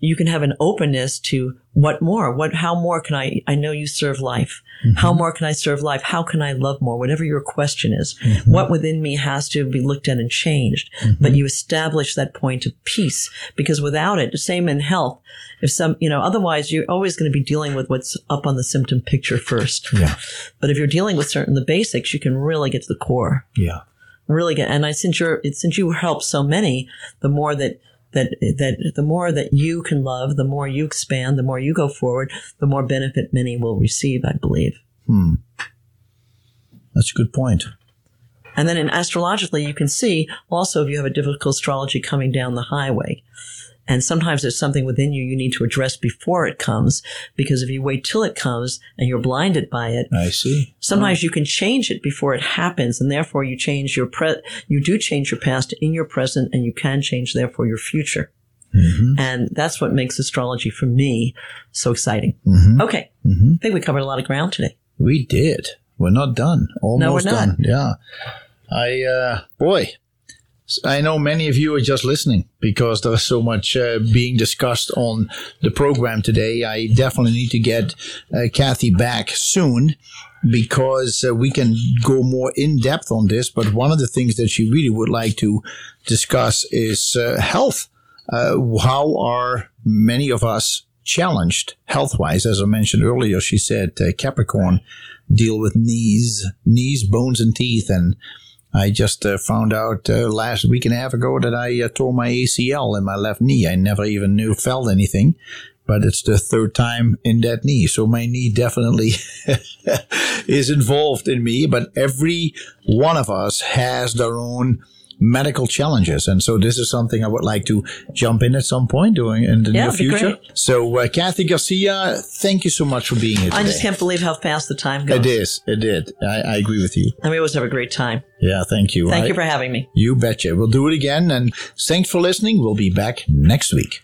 you can have an openness to what more? What? How more can I? I know you serve life. Mm-hmm. How more can I serve life? How can I love more? Whatever your question is, mm-hmm. what within me has to be looked at and changed. Mm-hmm. But you establish that point of peace because without it, the same in health. If some, you know, otherwise you're always going to be dealing with what's up on the symptom picture first. yeah, But if you're dealing with certain the basics, you can really get to the core yeah. really get and I since you're since you help so many, the more that that that the more that you can love, the more you expand, the more you go forward, the more benefit many will receive, I believe. Hmm. That's a good point. And then in astrologically, you can see also if you have a difficult astrology coming down the highway. And sometimes there's something within you you need to address before it comes, because if you wait till it comes and you're blinded by it, I see. Sometimes uh-huh. you can change it before it happens, and therefore you change your pre- you do change your past in your present, and you can change therefore your future. Mm-hmm. And that's what makes astrology for me so exciting. Mm-hmm. Okay, mm-hmm. I think we covered a lot of ground today. We did. We're not done. Almost not. done. Yeah. I, uh, boy, I know many of you are just listening because there's so much uh, being discussed on the program today. I definitely need to get uh, Kathy back soon because uh, we can go more in depth on this. But one of the things that she really would like to discuss is uh, health. Uh, how are many of us challenged health wise? As I mentioned earlier, she said uh, Capricorn deal with knees, knees, bones, and teeth. And I just uh, found out uh, last week and a half ago that I uh, tore my ACL in my left knee. I never even knew felt anything, but it's the third time in that knee. So my knee definitely is involved in me. But every one of us has their own medical challenges. And so this is something I would like to jump in at some point doing in the Yeah, near future. great. So uh, Kathy Garcia, thank you so much for being here today. I just can't believe how fast the time goes. It is. It did. I, I agree with you. And we always have a great time. Yeah, thank you. Thank I- you for having me. You betcha. We'll do it again. And thanks for listening. We'll be back next week.